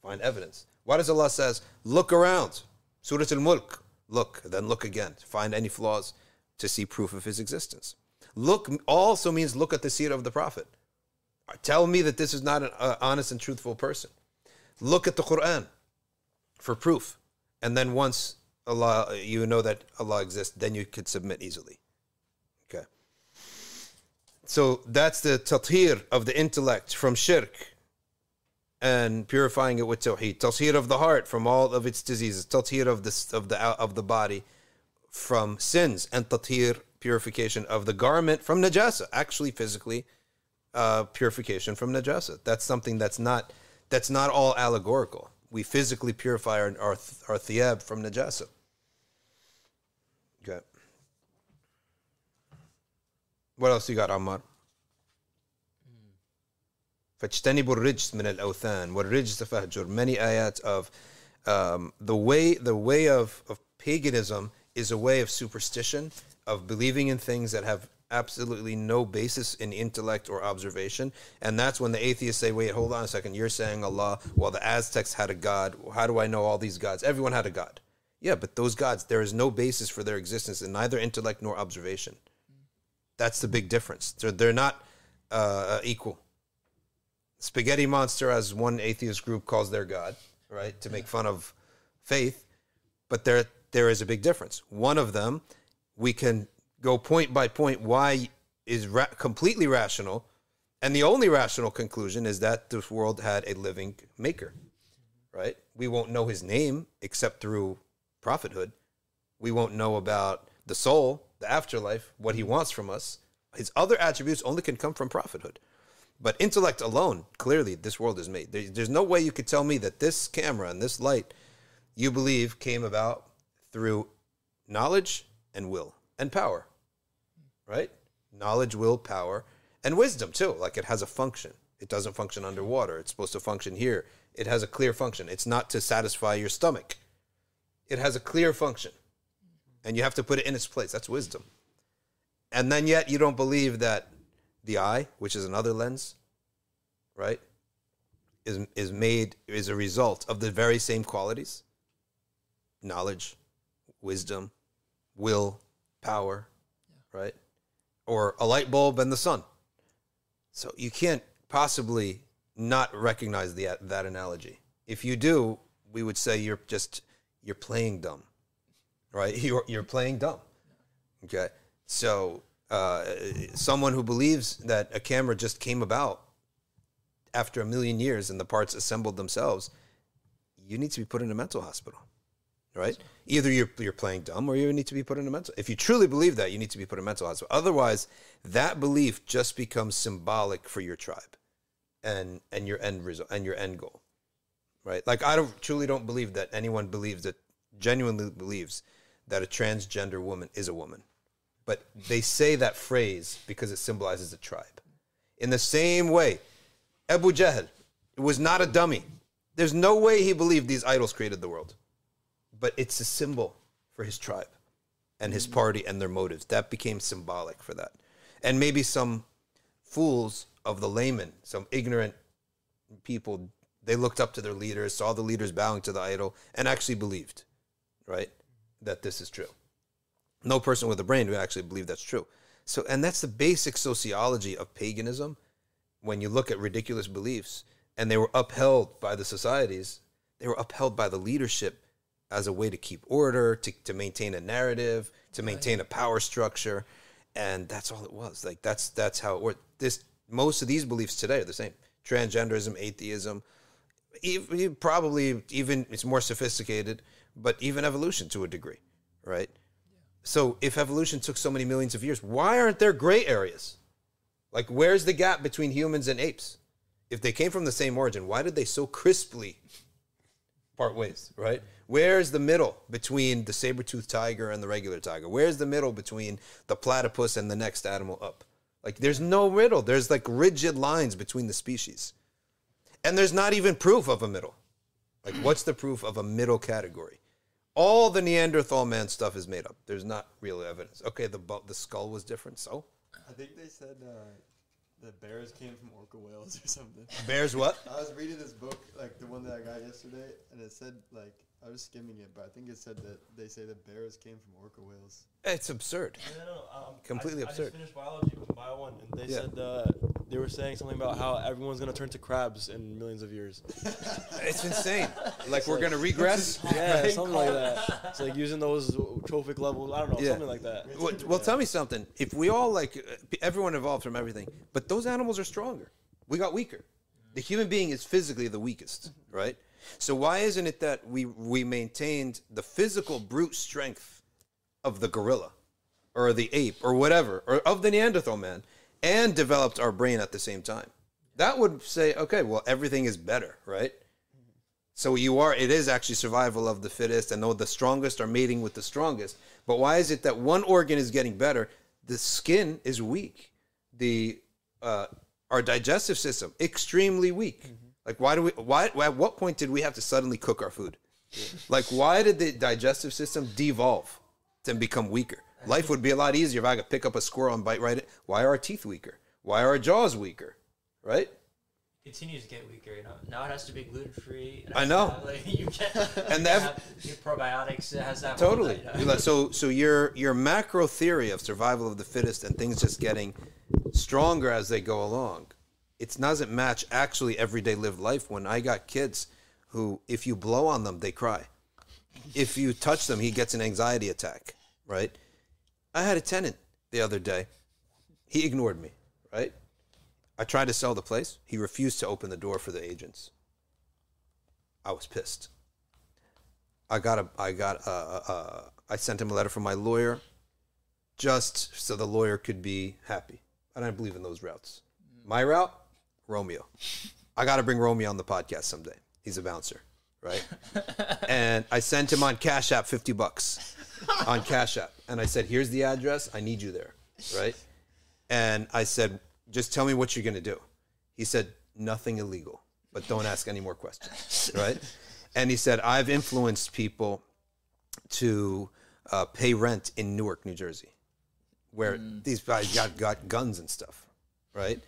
find evidence. Why does Allah says, look around? Surah Al-Mulk, look, then look again, find any flaws to see proof of His existence. Look also means look at the seerah of the Prophet. Tell me that this is not an uh, honest and truthful person. Look at the Quran for proof. And then once Allah, you know that Allah exists, then you could submit easily. Okay. So that's the tathir of the intellect from shirk and purifying it with tawheed. Tathir of the heart from all of its diseases. Tathir of the, of the, of the body from sins. And tathir, purification of the garment from najasa. Actually, physically, uh, purification from najasa. That's something that's not that's not all allegorical. We physically purify our our, our from najasa. Okay. What else you got, Ammar? فاجتنبوا الرجس من الأوثان والرجس فهجر many ayat of um, the way the way of, of paganism is a way of superstition of believing in things that have absolutely no basis in intellect or observation and that's when the atheists say wait hold on a second you're saying allah well the aztecs had a god how do i know all these gods everyone had a god yeah but those gods there is no basis for their existence in neither intellect nor observation that's the big difference they're, they're not uh, equal spaghetti monster as one atheist group calls their god right to make fun of faith but there there is a big difference one of them we can go point by point why is ra- completely rational, and the only rational conclusion is that this world had a living maker, right? We won't know his name except through prophethood. We won't know about the soul, the afterlife, what he wants from us. His other attributes only can come from prophethood. But intellect alone, clearly, this world is made. There- there's no way you could tell me that this camera and this light you believe came about through knowledge and will and power, right? Knowledge, will, power, and wisdom too. Like it has a function. It doesn't function underwater. It's supposed to function here. It has a clear function. It's not to satisfy your stomach. It has a clear function. And you have to put it in its place. That's wisdom. And then yet you don't believe that the eye, which is another lens, right, is is made is a result of the very same qualities. Knowledge, wisdom, will, power, right? Or a light bulb and the sun. So you can't possibly not recognize the that analogy. If you do, we would say you're just you're playing dumb, right? [LAUGHS] You're you're playing dumb. Okay, so uh, someone who believes that a camera just came about after a million years and the parts assembled themselves, you need to be put in a mental hospital, right? Either you're you're playing dumb or you need to be put in a mental. If you truly believe that, you need to be put in a mental hospital. Otherwise, that belief just becomes symbolic for your tribe, and and your end result and your end goal, right? Like I don't truly don't believe that anyone believes that genuinely believes that a transgender woman is a woman, but they say that phrase because it symbolizes a tribe. In the same way, Abu Jahl was not a dummy. There's no way he believed these idols created the world. But it's a symbol for his tribe and his party and their motives. That became symbolic for that. And maybe some fools of the laymen, some ignorant people, they looked up to their leaders, saw the leaders bowing to the idol, and actually believed, right, that this is true. No person with a brain would actually believe that's true. So, and that's the basic sociology of paganism when you look at ridiculous beliefs and they were upheld by the societies, they were upheld by the leadership as a way to keep order, to, to maintain a narrative, to maintain a power structure. And that's all it was. Like that's that's how it worked. This most of these beliefs today are the same. Transgenderism, atheism, even, probably even it's more sophisticated, but even evolution to a degree, right? So if evolution took so many millions of years, why aren't there gray areas? Like, where's the gap between humans and apes? If they came from the same origin, why did they so crisply part ways, right? Where's the middle between the saber-toothed tiger and the regular tiger? Where's the middle between the platypus and the next animal up? Like, there's no middle. There's like rigid lines between the species. And there's not even proof of a middle. Like, what's the proof of a middle category? All the Neanderthal man stuff is made up. There's not real evidence. Okay, the the skull was different, so I think they said uh, the bears came from orca whales or something. [LAUGHS] bears what? I was reading this book, like the one that I got yesterday, and it said like I was skimming it, but I think it said that they say that bears came from orca whales. It's absurd. No, no, no. Um, Completely I, I absurd. just finished biology, bio one, and they Yeah. said uh, they were saying something about how everyone's gonna turn to crabs in millions of years. [LAUGHS] It's insane. Like we're gonna regress. yeah, something like that. It's like using those trophic levels. I don't know, Yeah. something like that. Well, well, tell me something. If we all like uh, everyone evolved from everything, but those animals are stronger. We got weaker. The human being is physically the weakest, right? So why isn't it that we we maintained the physical brute strength of the gorilla or the ape or whatever or of the Neanderthal man and developed our brain at the same time? That would say, okay, well everything is better, right? So you are it is actually survival of the fittest and though the strongest are mating with the strongest. But why is it that one organ is getting better, the skin is weak? The uh, our digestive system extremely weak. Like why do we why at what point did we have to suddenly cook our food? Like why did the digestive system devolve and become weaker? Life would be a lot easier if I could pick up a squirrel and bite right it. Why are our teeth weaker? Why are our jaws weaker? Right? continues to get weaker. You know, now it has to be gluten free. I know. Like, [LAUGHS] you [LAUGHS] And that- probiotics. It has that Totally. One, you know. So so your your macro theory of survival of the fittest and things just getting stronger as they go along, it doesn't match actually everyday lived life. When I got kids who, if you blow on them, they cry. If you touch them, he gets an anxiety attack. Right. I had a tenant the other day. He ignored me, right? I tried to sell the place. He refused to open the door for the agents. I was pissed. I got a, I got a, a, a, I sent him a letter from my lawyer, just so the lawyer could be happy. I don't believe in those routes. My route, Romeo. I got to bring Romeo on the podcast someday. He's a bouncer, right? [LAUGHS] and I sent him on Cash App fifty bucks [LAUGHS] on Cash App, and I said, "Here's the address. I need you there, right?" And I said, "Just tell me what you're gonna do." He said, "Nothing illegal, but don't ask any more questions, right?" And he said, "I've influenced people to uh, pay rent in Newark, New Jersey, where these guys got, got guns and stuff, right?"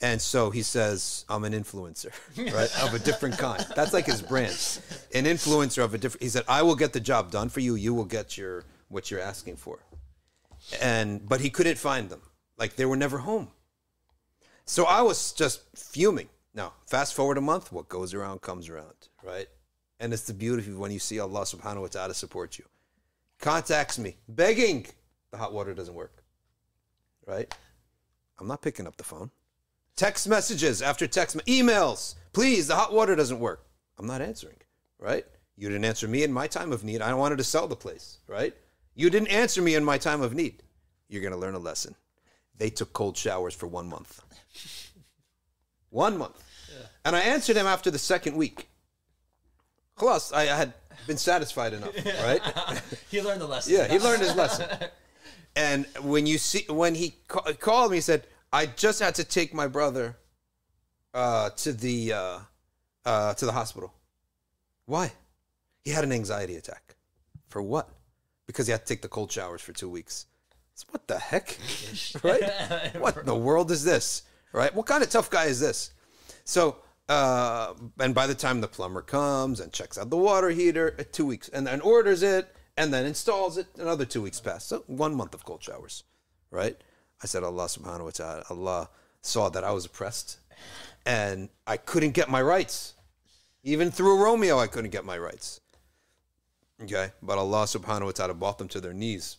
And so he says, I'm an influencer, [LAUGHS] right? of a different kind. That's like his brand. An influencer of a different he said, I will get the job done for you, you will get your what you're asking for. And but he couldn't find them. Like they were never home. So I was just fuming. Now, fast forward a month, what goes around comes around, right? And it's the beauty of when you see Allah subhanahu wa ta'ala support you. Contacts me, begging. The hot water doesn't work. Right? I'm not picking up the phone. Text messages after text, me- emails. Please, the hot water doesn't work. I'm not answering, right? You didn't answer me in my time of need. I wanted to sell the place, right? You didn't answer me in my time of need. You're going to learn a lesson. They took cold showers for one month. One month. And I answered him after the second week. Plus, I I had been satisfied enough, [LAUGHS] right? [LAUGHS] He learned the lesson. Yeah, he learned his lesson. [LAUGHS] And when you see when he ca- called me, he said, "I just had to take my brother uh, to the uh, uh, to the hospital. Why? He had an anxiety attack. For what? Because he had to take the cold showers for two weeks. It's, what the heck? [LAUGHS] right? What in the world is this? Right? What kind of tough guy is this? So, uh, and by the time the plumber comes and checks out the water heater, uh, two weeks, and then orders it, and then installs it, another two weeks pass. So one month of cold showers, right? I said, Allah subhanahu wa ta'ala, Allah saw that I was oppressed and I couldn't get my rights. Even through Romeo, I couldn't get my rights. Okay? But Allah subhanahu wa ta'ala brought them to their knees.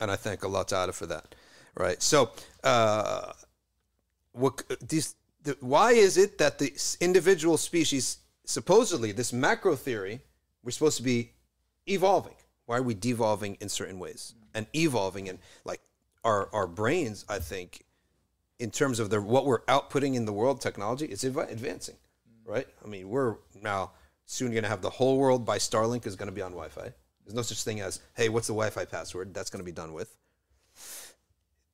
And I thank Allah ta'ala for that. Right? So, uh, what these the, why is it that the individual species supposedly this macro theory we're supposed to be evolving why are we devolving in certain ways and evolving and like our our brains i think in terms of the what we're outputting in the world technology it's adva- advancing right? I mean we're now soon going to have the whole world by starlink is going to be on wi-fi. There's no such thing as hey what's the wi-fi password? That's going to be done with.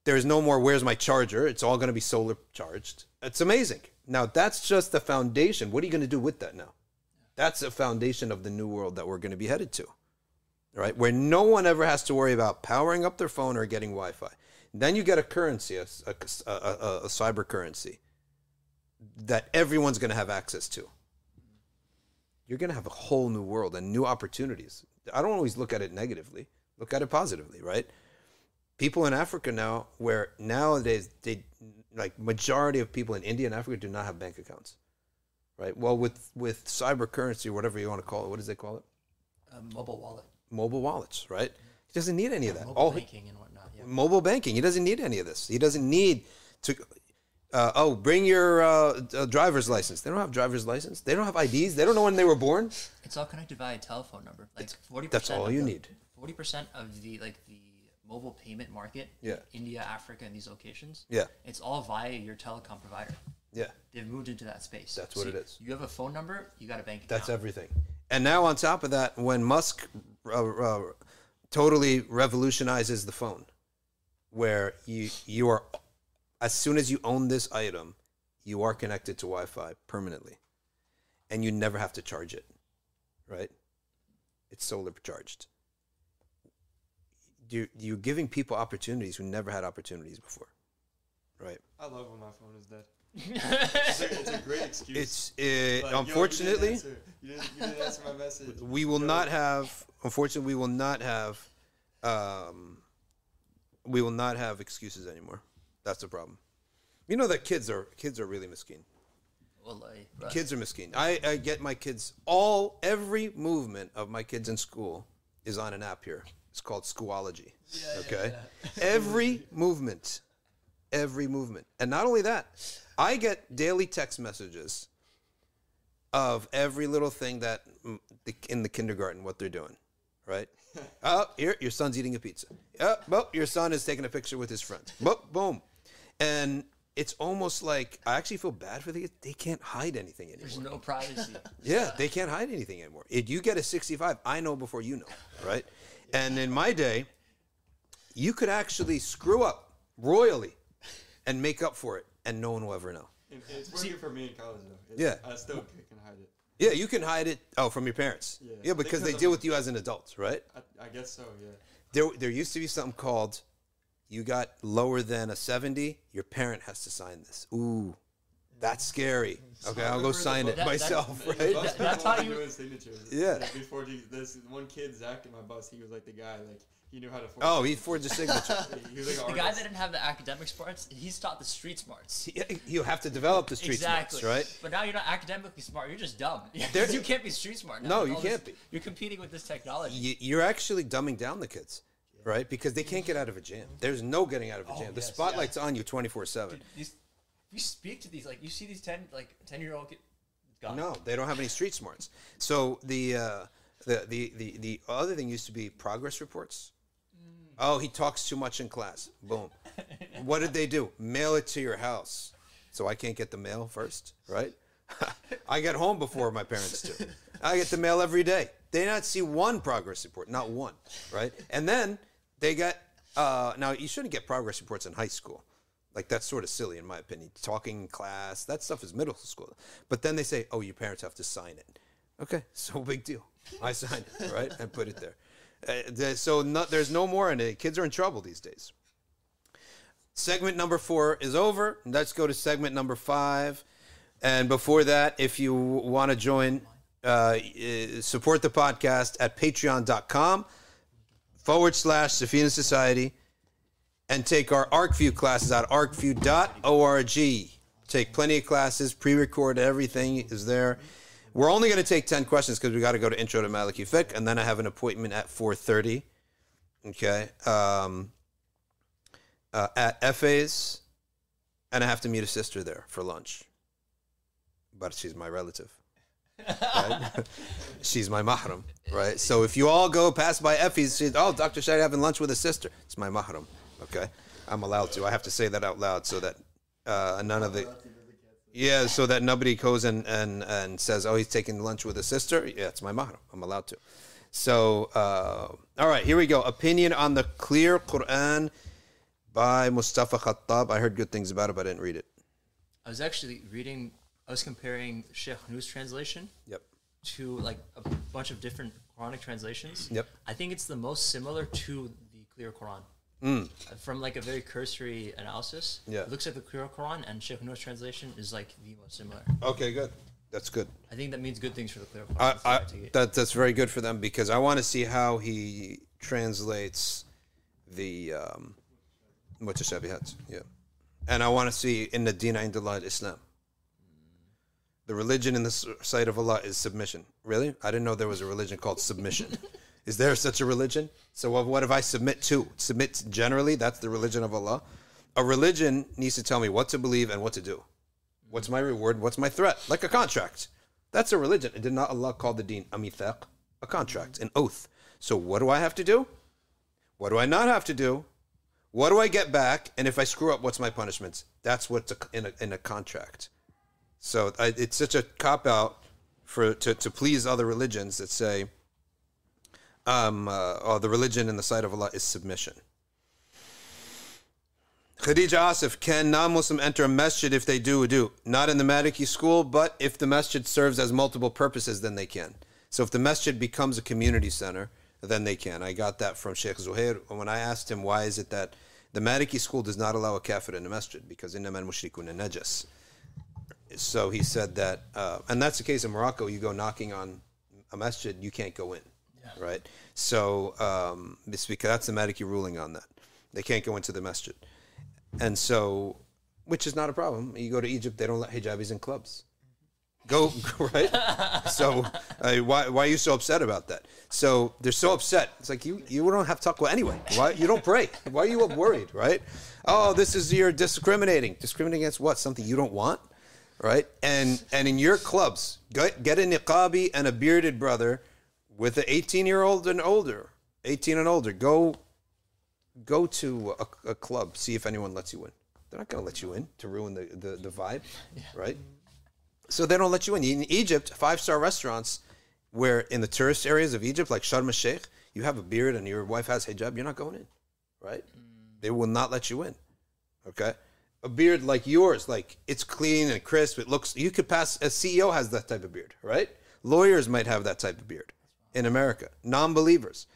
There's no more where's my charger? It's all going to be solar charged. It's amazing. Now that's just the foundation. What are you going to do with that now? That's the foundation of the new world that we're going to be headed to right? Where no one ever has to worry about powering up their phone or getting wi-fi. Then you get a currency a, a, a, a, a cyber currency that everyone's going to have access to. You're going to have a whole new world and new opportunities. I don't always look at it negatively look at it positively right? People in Africa now, where nowadays they like majority of people in India and Africa do not have bank accounts, right? Well, with with cyber currency, whatever you want to call it, what does they call it? Um, mobile wallet, Mobile wallets, right? He doesn't need any of that. mobile All banking and whatnot. Yeah. mobile banking. He doesn't need any of this. He doesn't need to. Uh, oh, bring your uh, uh, driver's license. They don't have driver's license. They don't have IDs. They don't know when they were born. It's all connected via telephone number. Like forty. That's all you need. Forty percent of the like the mobile payment market. Yeah. in India, Africa, and these locations. Yeah. It's all via your telecom provider. Yeah, They've moved into that space. That's what it is. You have a phone number. You got a bank account. That's everything. And now on top of that, when Musk uh, uh, totally revolutionizes the phone, where you you are, as soon as you own this item, you are connected to Wi-Fi permanently, and you never have to charge it, right? It's solar charged. You you're giving people opportunities who never had opportunities before, right? I love when my phone is dead. It's, a, it's a great [LAUGHS] excuse. It's Like, yo, you uh, didn't unfortunately. answer. you didn't, you didn't answer my message. we will Yo, not have unfortunately we will not have um we will not have excuses anymore that's the problem you know that kids are kids are really miskin Wallahi, bruh. kids are miskin I, I get my kids all every movement of my kids in school is on an app here it's called schoology okay every [LAUGHS] movement every movement. And not only that, I get daily text messages of every little thing that in the kindergarten what they're doing, right? [LAUGHS] oh, here your son's eating a pizza. Oh, well, your son is taking a picture with his friends. Boom, boom, and it's almost like I actually feel bad for the kids. They can't hide anything anymore. There's no privacy. [LAUGHS] Yeah, they can't hide anything anymore. If you get a 65, I know before you know, right? And in my day, you could actually screw up royally and make up for it, and no one will ever know. It- It's working for me in college though. It's, Yeah. I still can hide it. Yeah, you can hide it. Oh, from your parents. Yeah. Yeah, because they deal with you as an adult, right? I, I guess so. Yeah. There, there used to be something called you got lower than a 70, your parent has to sign this. Ooh, that's scary. Okay, I'll go sign it That- that- myself, In the right? bus, That- that's how you- doing signatures. Yeah. Like, before this one kid Zach in my bus, he was like the guy. Like he knew how to. Forge Oh, he forged a [LAUGHS] signature. He was like The guy that didn't have the academic smarts, he's taught the street smarts. You have to develop the street exactly. smarts, right? But now you're not academically smart. You're just dumb. [LAUGHS] There- you can't be street smart. Now No, you can't this- be. You're competing with this technology. You- You're actually dumbing down the kids, right? Because they can't get out of a jam. There's no getting out of a jam. the yes, spotlight's on you 24 7. You, you speak to these like you see these ten like ten year old. Gone. No, they don't have any street smarts. So the uh, the, the the the other thing used to be progress reports. Oh, he talks too much in class. Boom. [LAUGHS] what did they do? Mail it to your house. So I can't get the mail first, right? [LAUGHS] I get home before my parents do. I get the mail every day. They not see one progress report, not one, right? And then they get uh, now you shouldn't get progress reports in high school. Like that's sort of silly in my opinion. Talking in class, that stuff is middle school. But then they say, "Oh, your parents have to sign it." Okay, [LAUGHS] so big deal. I signed it, right, and put it there. Uh, the- so no, there's no more and it. Kids are in trouble these days. Segment number four is over. Let's go to segment number five. And before that, if you want to join, uh, support the podcast at patreon.com forward slash Safina Society and take our ArcView classes at arcview.org. Take plenty of classes, pre-record everything is there. We're only going to take 10 questions because we got to go to intro to Maliki Fiqh, and then I have an appointment at 4.30. Okay. Um, uh, at FA's, and I have to meet a sister there for lunch. But she's my relative. Right? [LAUGHS] she's my mahram, right? So if you all go pass by Effie's, she's, oh, Dr. Shadi having lunch with a sister. It's my mahram, okay? I'm allowed to. I have to say that out loud so that uh, none of the... Yeah, so that nobody goes and, and, and says, oh, he's taking lunch with his sister. Yeah, it's my mahram. I'm allowed to. So, uh, all right, here we go. Opinion on the clear Quran by Mustafa Khattab. I heard good things about it, but I didn't read it. I was actually reading. I was comparing Sheikh Nuh's translation Yep. to like a bunch of different Quranic translations. Yep. I think it's the most similar to the clear Quran. Uh, From like a very cursory analysis, Yeah. it looks like the Quran, and Sheikh Nuh's translation is like the most similar. Okay, good. That's good. I think that means good things for the clear Quran. I, That's I, I take it. that that's very good for them because I want to see how he translates the um, mutashabihat. Yeah, and I want to see in the Dina in the Indullah Islam. The religion in the sight of Allah is submission. Really? I didn't know there was a religion called submission. [LAUGHS] is there such a religion? So what, if I submit to? Submit generally, that's the religion of Allah. A religion needs to tell me what to believe and what to do. What's my reward? What's my threat? Like a contract. That's a religion. And Did not Allah call the deen a mithaq? A contract, an oath. So what do I have to do? What do I not have to do? What do I get back? And if I screw up, what's my punishments? That's what's in, a, in a contract. So I, it's such a cop out for to, to please other religions that say, um, uh, oh, the religion in the sight of Allah is submission. Khadija Asif, can non-Muslim enter a masjid if they do do? Not in the Maliki school, but if the masjid serves as multiple purposes, then they can. So if the masjid becomes a community center, then they can. I got that from Sheikh Zuhair when I asked him why is it that the Maliki school does not allow a kafir in the masjid because innamal mushrikun najas. So he said that, uh, and that's the case in Morocco. You go knocking on a masjid, you can't go in, right? So um, it's because that's the Maliki ruling on that. They can't go into the masjid. And so, which is not a problem. You go to Egypt, they don't let hijabis in clubs. [LAUGHS] Go right. So uh, why why are you so upset about that? So they're so upset. It's like you you don't have taqwa anyway. Why you don't pray? Why are you worried? Right? Oh, this is you're discriminating. Discriminating against what? Something you don't want, right? And and in your clubs, get, get a niqabi and a bearded brother with an 18 year old and older, 18 and older. Go go to a, a club, see if anyone lets you in. They're not going to let you in to ruin the, the, the vibe, right? So they don't let you in. In Egypt, five star restaurants, where in the tourist areas of Egypt, like Sharm el Sheikh, you have a beard and your wife has hijab, you're not going in, right? Mm. They will not let you in. Okay, a beard like yours, like it's clean and crisp. It looks. You could pass. A CEO has that type of beard, right? Lawyers might have that type of beard in America. Non-believers.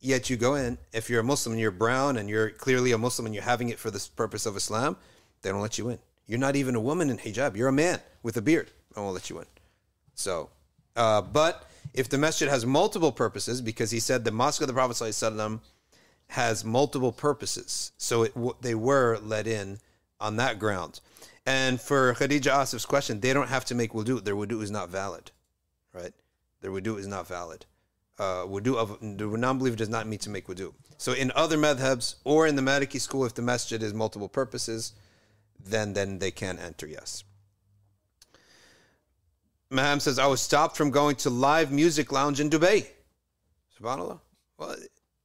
Yet you go in. If you're a Muslim and you're brown and you're clearly a Muslim and you're having it for the purpose of Islam, they don't let you in. You're not even a woman in hijab. You're a man with a beard. I won't let you in. So, uh, but if the masjid has multiple purposes, because he said the mosque of the Prophet ﷺ has multiple purposes, so it, they were let in on that ground. And for Khadija Asif's question, they don't have to make wudu. Their wudu is not valid, right? Their wudu is not valid. Uh, wudu of the non-believer does not mean to make wudu. So in other madhabs or in the Maliki school, if the masjid is multiple purposes, then then they can enter. Yes. Maham says, I was stopped from going to live music lounge in Dubai. Subhanallah. Well,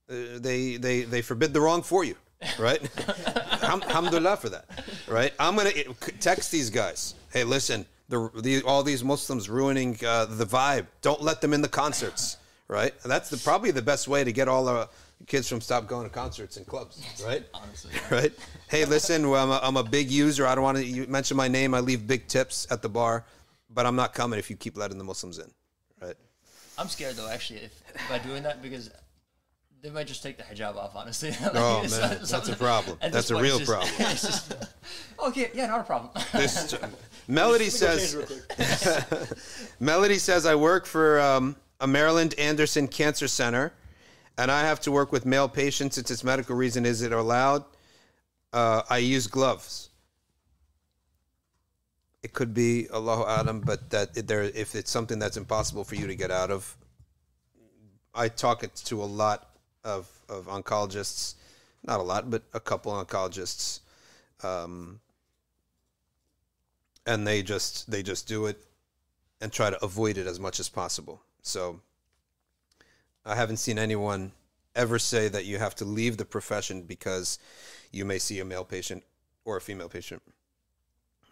uh, they, they, they forbid the wrong for you, right? [LAUGHS] Ham- Alhamdulillah for that, right? I'm going to text these guys. Hey, listen, the, the, all these Muslims ruining uh, the vibe. Don't let them in the concerts, [LAUGHS] right? That's the, probably the best way to get all the kids from stop going to concerts and clubs, right? Honestly. [LAUGHS] right? Hey, listen, well, I'm a, I'm a big user. I don't want to you mention my name. I leave big tips at the bar, but I'm not coming if you keep letting the Muslims in, right? I'm scared though, actually, if by doing that because they might just take the hijab off. Honestly. [LAUGHS] Oh, man, not- that's a problem. That's a point, real just- problem. [LAUGHS] it's just- okay, yeah, not a problem. This [LAUGHS] Melody says. Melody says I work for um, a Maryland Anderson Cancer Center, and I have to work with male patients. Since its medical reason, is it allowed? Uh, I use gloves. It could be Allahu A'lam, but that there, if it's something that's impossible for you to get out of, I talk it to a lot of, of oncologists, not a lot, but a couple oncologists, um, and they just they just do it and try to avoid it as much as possible. So I haven't seen anyone ever say that you have to leave the profession because you may see a male patient or a female patient.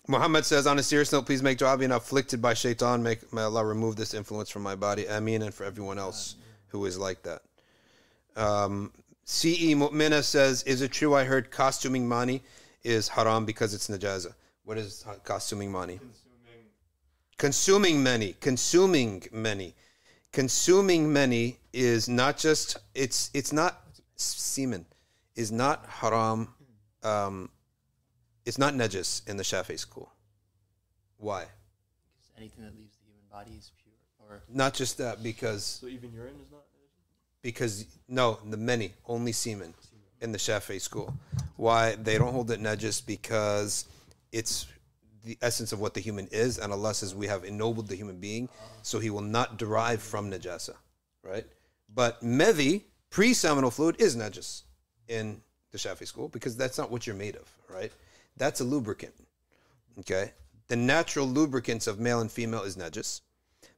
Muhammad says, on a serious note, please make being afflicted by shaitan. Make, may Allah remove this influence from my body. Ameen. And for everyone else who is like that. Um, CE Mu'mina says, is it true I heard costuming money is haram because it's najaza? What is costuming money? consuming many consuming many consuming many is not just it's it's not semen is not haram um it's not najis in the Shafi school why Anything that leaves the human body is pure. Or not just that because So even urine is not. Because no the many only semen in the Shafi school. Why they don't hold it najis because it's the essence of what the human is and Allah says we have ennobled the human being so he will not derive from najasa right? But mevi pre-seminal fluid is najis in the Shafi school because that's not what you're made of right? That's a lubricant okay? The natural lubricants of male and female is najis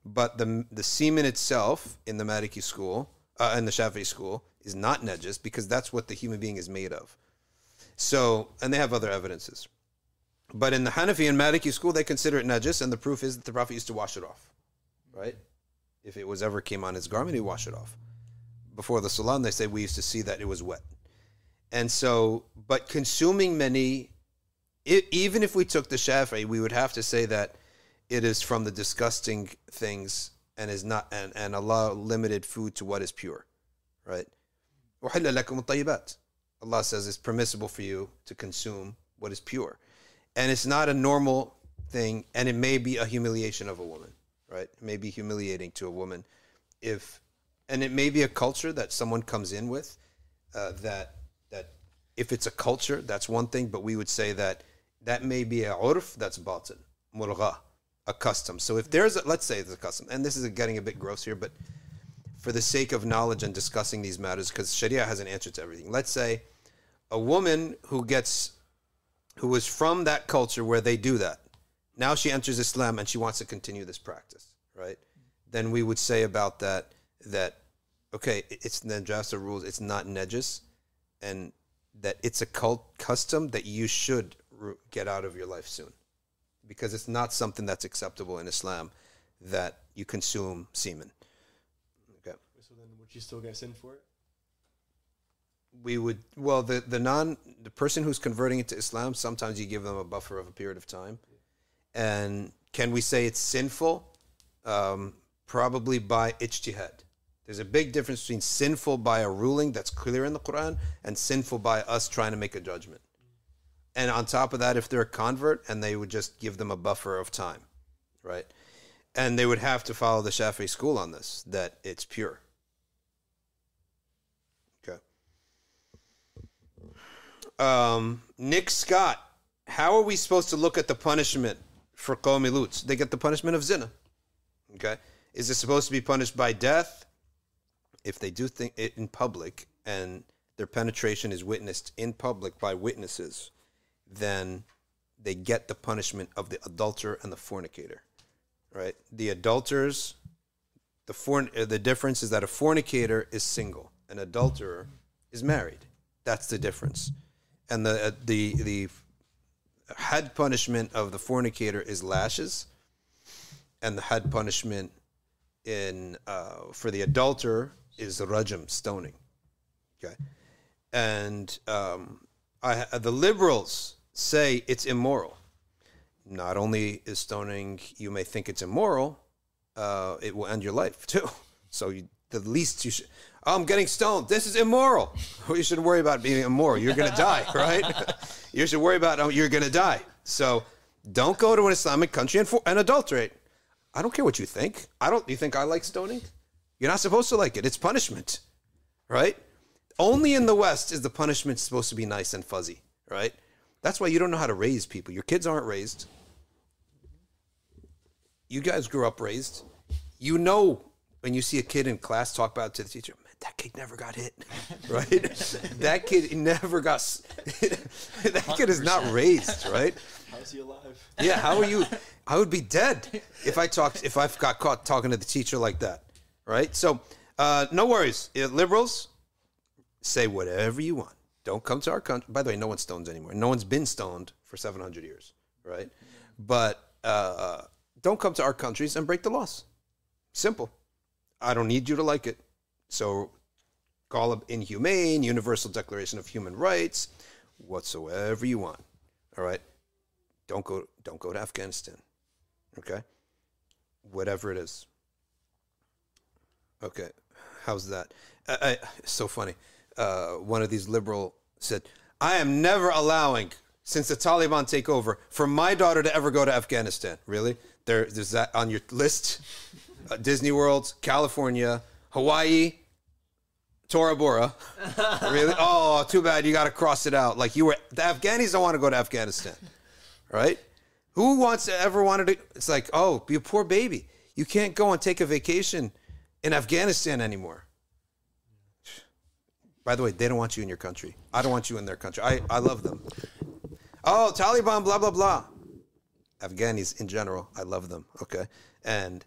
but the the semen itself in the Maliki school, uh, in the Shafi'i school, is not najis because that's what the human being is made of. So, and they have other evidences. But in the Hanafi and Maliki school, they consider it najis, and the proof is that the Prophet used to wash it off, right? If it was ever came on his garment, he wash it off. Before the Salam, they say we used to see that it was wet. And so, but consuming many, i even if we took the Shafi'i, we would have to say that it is from the disgusting things and is not and, and Allah limited food to what is pure, right? Allah says it's permissible for you to consume what is pure. And it's not a normal thing, and it may be a humiliation of a woman, right? It may be humiliating to a woman if and it may be a culture that someone comes in with uh, that that if it's a culture, that's one thing, but we would say that that may be a urf that's batin, murgha, a custom. So if there's, a, let's say it's a custom, and this is getting a bit gross here, but for the sake of knowledge and discussing these matters, because Sharia has an answer to everything. Let's say a woman who gets, who is from that culture where they do that, now she enters Islam and she wants to continue this practice, right? Then we would say about that that okay, it's najasa rules, it's not najis, and that it's a cult custom that you should get out of your life soon, because it's not something that's acceptable in Islam that you consume semen. Okay, So then, would you still get sin for it? we would well the the non the person who's converting into Islam sometimes you give them a buffer of a period of time, and can we say it's sinful? Um, probably by ijtihad. There's a big difference between sinful by a ruling that's clear in the Quran and sinful by us trying to make a judgment. And on top of that, if they're a convert, and they would just give them a buffer of time, right? And they would have to follow the Shafi'i school on this, that it's pure. Okay. Um, Nick Scott, how are we supposed to look at the punishment for Qawmi Lutz? They get the punishment of zina. Okay. Is it supposed to be punished by death? If they do think it in public and their penetration is witnessed in public by witnesses, then they get the punishment of the adulterer and the fornicator. Right? The adulterers, the forn- uh, the difference is that a fornicator is single, an adulterer is married. That's the difference. And the uh, the the hadd punishment of the fornicator is lashes, and the hadd punishment in uh, for the adulterer is rajam stoning. Okay, and um, I, the liberals say it's immoral. Not only is stoning, you may think it's immoral, uh, it will end your life [LAUGHS] too. So you, the least you should. Oh, I'm getting stoned. This is immoral. [LAUGHS] You shouldn't worry about being immoral. You're going to die, [LAUGHS] right? you should worry about oh, you're going to die. So don't go to an Islamic country and, for, and adulterate. I don't care what you think. I don't. You think I like stoning? You're not supposed to like it. It's punishment, right? Only in the West is the punishment supposed to be nice and fuzzy, right? That's why you don't know how to raise people. Your kids aren't raised. You guys grew up raised. You know when you see a kid in class talk about it to the teacher, man, that kid never got hit, [LAUGHS] right? that kid never got. [LAUGHS] that kid is not raised, right? How is he alive? Yeah, how are you? [LAUGHS] I would be dead if I talked if I got caught talking to the teacher like that, right? So, uh, no worries, Uh, liberals. Say whatever you want. Don't come to our country. By the way, no one stones anymore. No one's been stoned for seven hundred years, right? But uh, don't come to our countries and break the laws. Simple. I don't need you to like it. So, call it inhumane, Universal Declaration of Human Rights, whatsoever you want. All right don't go don't go to Afghanistan. Okay? Whatever it is. Okay. How's that? I, I, so funny. Uh, one of these liberal said, "I am never allowing since the Taliban take over for my daughter to ever go to Afghanistan." Really? There there's that on your list? Uh, Disney World, California, Hawaii, Tora Bora. [LAUGHS] really? Oh, too bad. You got to cross it out. Like you were, the Afghanis don't want to go to Afghanistan, right? Who wants to ever wanted to? It's like, oh, be a poor baby. You can't go and take a vacation in Afghanistan anymore. By the way, they don't want you in your country. I don't want you in their country. I, I love them. Oh, Taliban, blah, blah, blah. Afghanis in general, I love them. Okay. And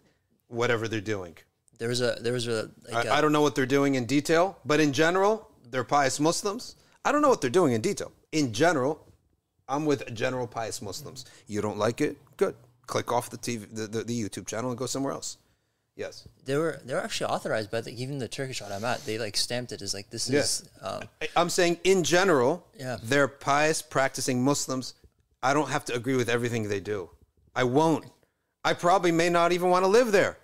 whatever they're doing. There was a there was a like I, I don't know what they're doing in detail, but in general, they're pious Muslims. I don't know what they're doing in detail. In general, I'm with general pious Muslims. You don't like it? Good. Click off the TV, the, the, the YouTube channel, and go somewhere else. Yes. they were they were actually authorized by the, even the Turkish Ulamat. They like stamped it as like this is um, I'm saying in general, Yeah. they're pious, practicing Muslims. I don't have to agree with everything they do. I won't. I probably may not even want to live there,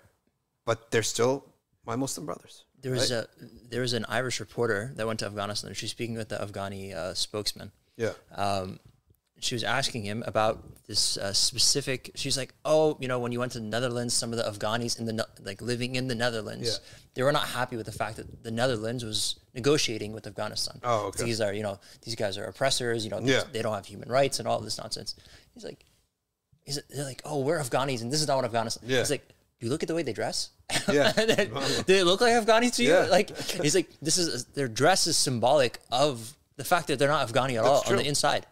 but they're still my Muslim brothers. There was a there was an Irish reporter that went to Afghanistan. She's speaking with the Afghani uh, spokesman. Yeah. Um, she was asking him about this uh, specific. She's like, "Oh, you know, when you went to the Netherlands, some of the Afghanis in the like living in the Netherlands, Yeah. they were not happy with the fact that the Netherlands was negotiating with Afghanistan. Oh, okay. These are, you know, these guys are oppressors. You know, Yeah. they don't have human rights and all this nonsense. He's like, He's, they're like, oh, we're Afghanis, and this is not what Afghanistan. Yeah. He's like, do you look at the way they dress? Yeah. [LAUGHS] do they look like Afghani to you? Yeah. Like, he's like, this is their dress is symbolic of the fact that they're not Afghani at all That's on the inside.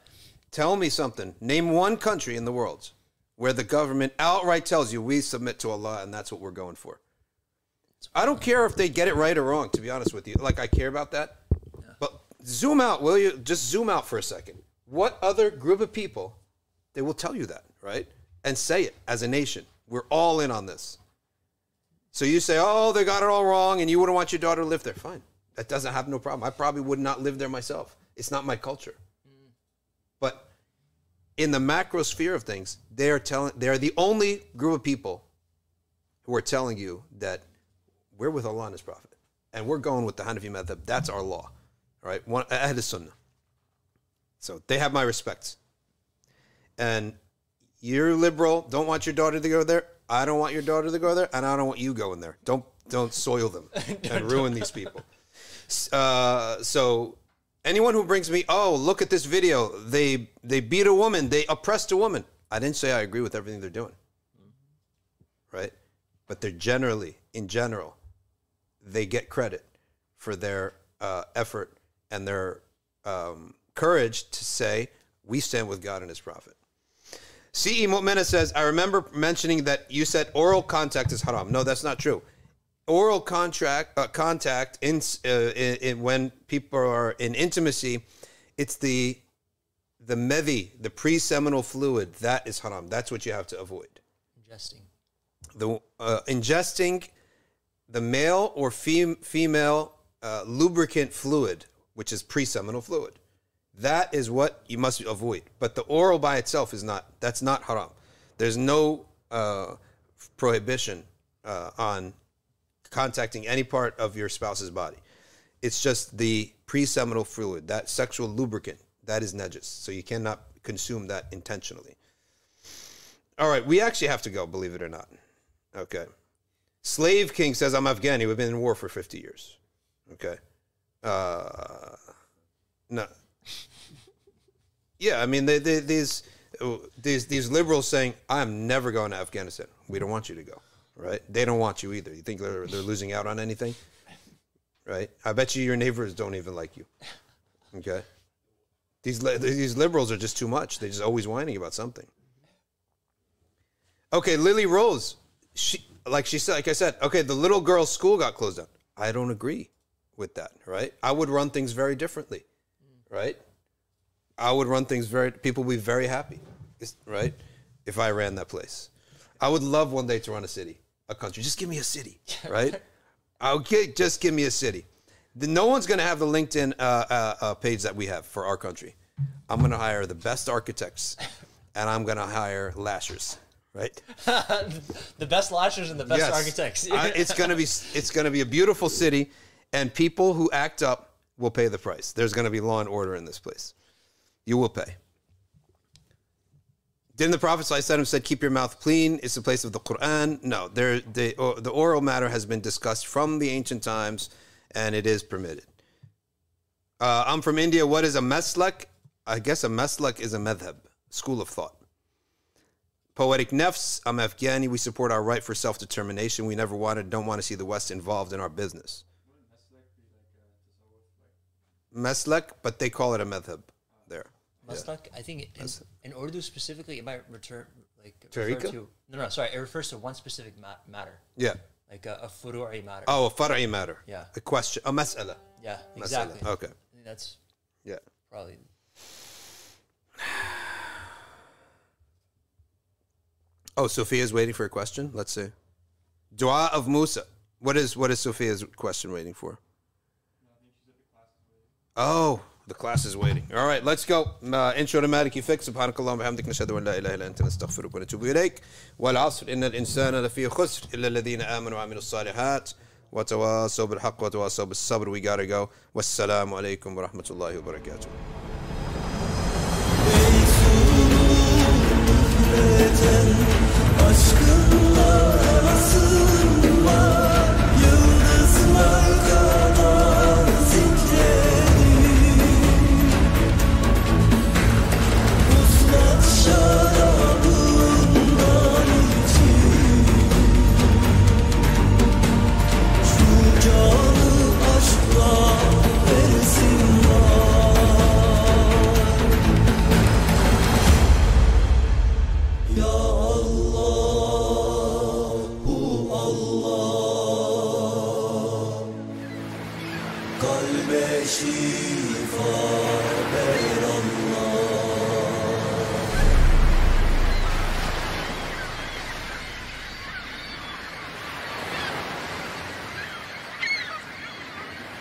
Tell me something. Name one country in the world where the government outright tells you we submit to Allah and that's what we're going for. I don't care if they get it right or wrong, to be honest with you. Like I care about that. But zoom out, will you? Just zoom out for a second. What other group of people they will tell you that, right? And say it as a nation. We're all in on this. So you say, "Oh, they got it all wrong," and you wouldn't want your daughter to live there. Fine, that doesn't have no problem. I probably would not live there myself. It's not my culture. In the macro sphere of things, they're telling they're the only group of people who are telling you that we're with Allah and His Prophet, and we're going with the Hanafi method. That's our law, all right? One Ahl Sunnah. So they have my respects. And you're liberal. Don't want your daughter to go there. I don't want your daughter to go there, and I don't want you going there. Don't don't soil them [LAUGHS] and ruin these people. Uh, so anyone who brings me, oh, look at this video. They they beat a woman. They oppressed a woman. I didn't say I agree with everything they're doing. Right? But they're generally, in general, they get credit for their uh, effort and their um, courage to say, we stand with God and His Prophet. C.E. Mu'mina says, I remember mentioning that you said oral contact is haram. No, that's not true. Oral contract uh, contact in, uh, in, in when people are in intimacy, it's the the mevi, the pre-seminal fluid, that is haram. That's what you have to avoid. Ingesting. The uh, ingesting the male or fem- female uh, lubricant fluid, which is pre-seminal fluid. That is what you must avoid. But the oral by itself is not. That's not haram. There's no uh, prohibition uh, on contacting any part of your spouse's body. It's just the pre-seminal fluid, that sexual lubricant, that is najis. So you cannot consume that intentionally. All right, we actually have to go, believe it or not. Okay. Slave King says, I'm Afghani. We've been in war for 50 years. Okay. Uh, no. Yeah, I mean, they, they, these, these, these liberals saying, I'm never going to Afghanistan. We don't want you to go, right? They don't want you either. You think they're, they're losing out on anything? Right? I bet you your neighbors don't even like you. Okay. These, li- these liberals are just too much. They're just always whining about something. Okay, Lily Rose. She like she said, like I said, okay, the little girl's school got closed down. I don't agree with that, right? I would run things very differently, right? I would run things very people would be very happy, right? If I ran that place. I would love one day to run a city, a country. Just give me a city, [LAUGHS] right? Okay, just give me a city. The- No one's going to have the LinkedIn uh, uh, uh, page that we have for our country. I'm going to hire the best architects, and I'm going to hire lashers, right? [LAUGHS] the best lashers and the best Yes. architects. I- it's gonna be it's gonna be a beautiful city, and people who act up will pay the price. There's gonna be law and order in this place. You will pay. Didn't the Prophet ﷺ said, "Keep your mouth clean"? It's the place of the Quran. No, there the or, the oral matter has been discussed from the ancient times, and it is permitted. Uh, I'm from India. What is a maslak? I guess a maslak is a madhab, school of thought. Poetic nefs, I'm Afghani. We support our right for self determination. We never wanted, don't want to see the West involved in our business. Meslek, but they call it a madhab there. Maslak, I think in, in Urdu specifically, it might return like Tariqa? refer to no, no, sorry, it refers to one specific ma- matter, Yeah. like a, a furu'i matter. Oh, a far'i matter. Yeah. A question, a mas'ala. yeah, Mas'ala. exactly. Okay. That's Yeah. probably [SIGHS] Oh, Sophia's waiting for a question. Let's see. Dua of Musa. What is what is Sophia's question waiting for? Oh, the class is waiting. All right, let's go. intro to Maliki Fiqh. سبحانك اللهم وبحمدك نشهد ان لا اله الا انت نستغفرك ونتوب اليك. والعصر ان الانسان لفي خسر الا الذين امنوا وعملوا الصالحات وتواصوا بالحق وتواصوا بالصبر. We gotta go. والسلام عليكم ورحمه الله وبركاته. Aşkınla sığınma yıldızlar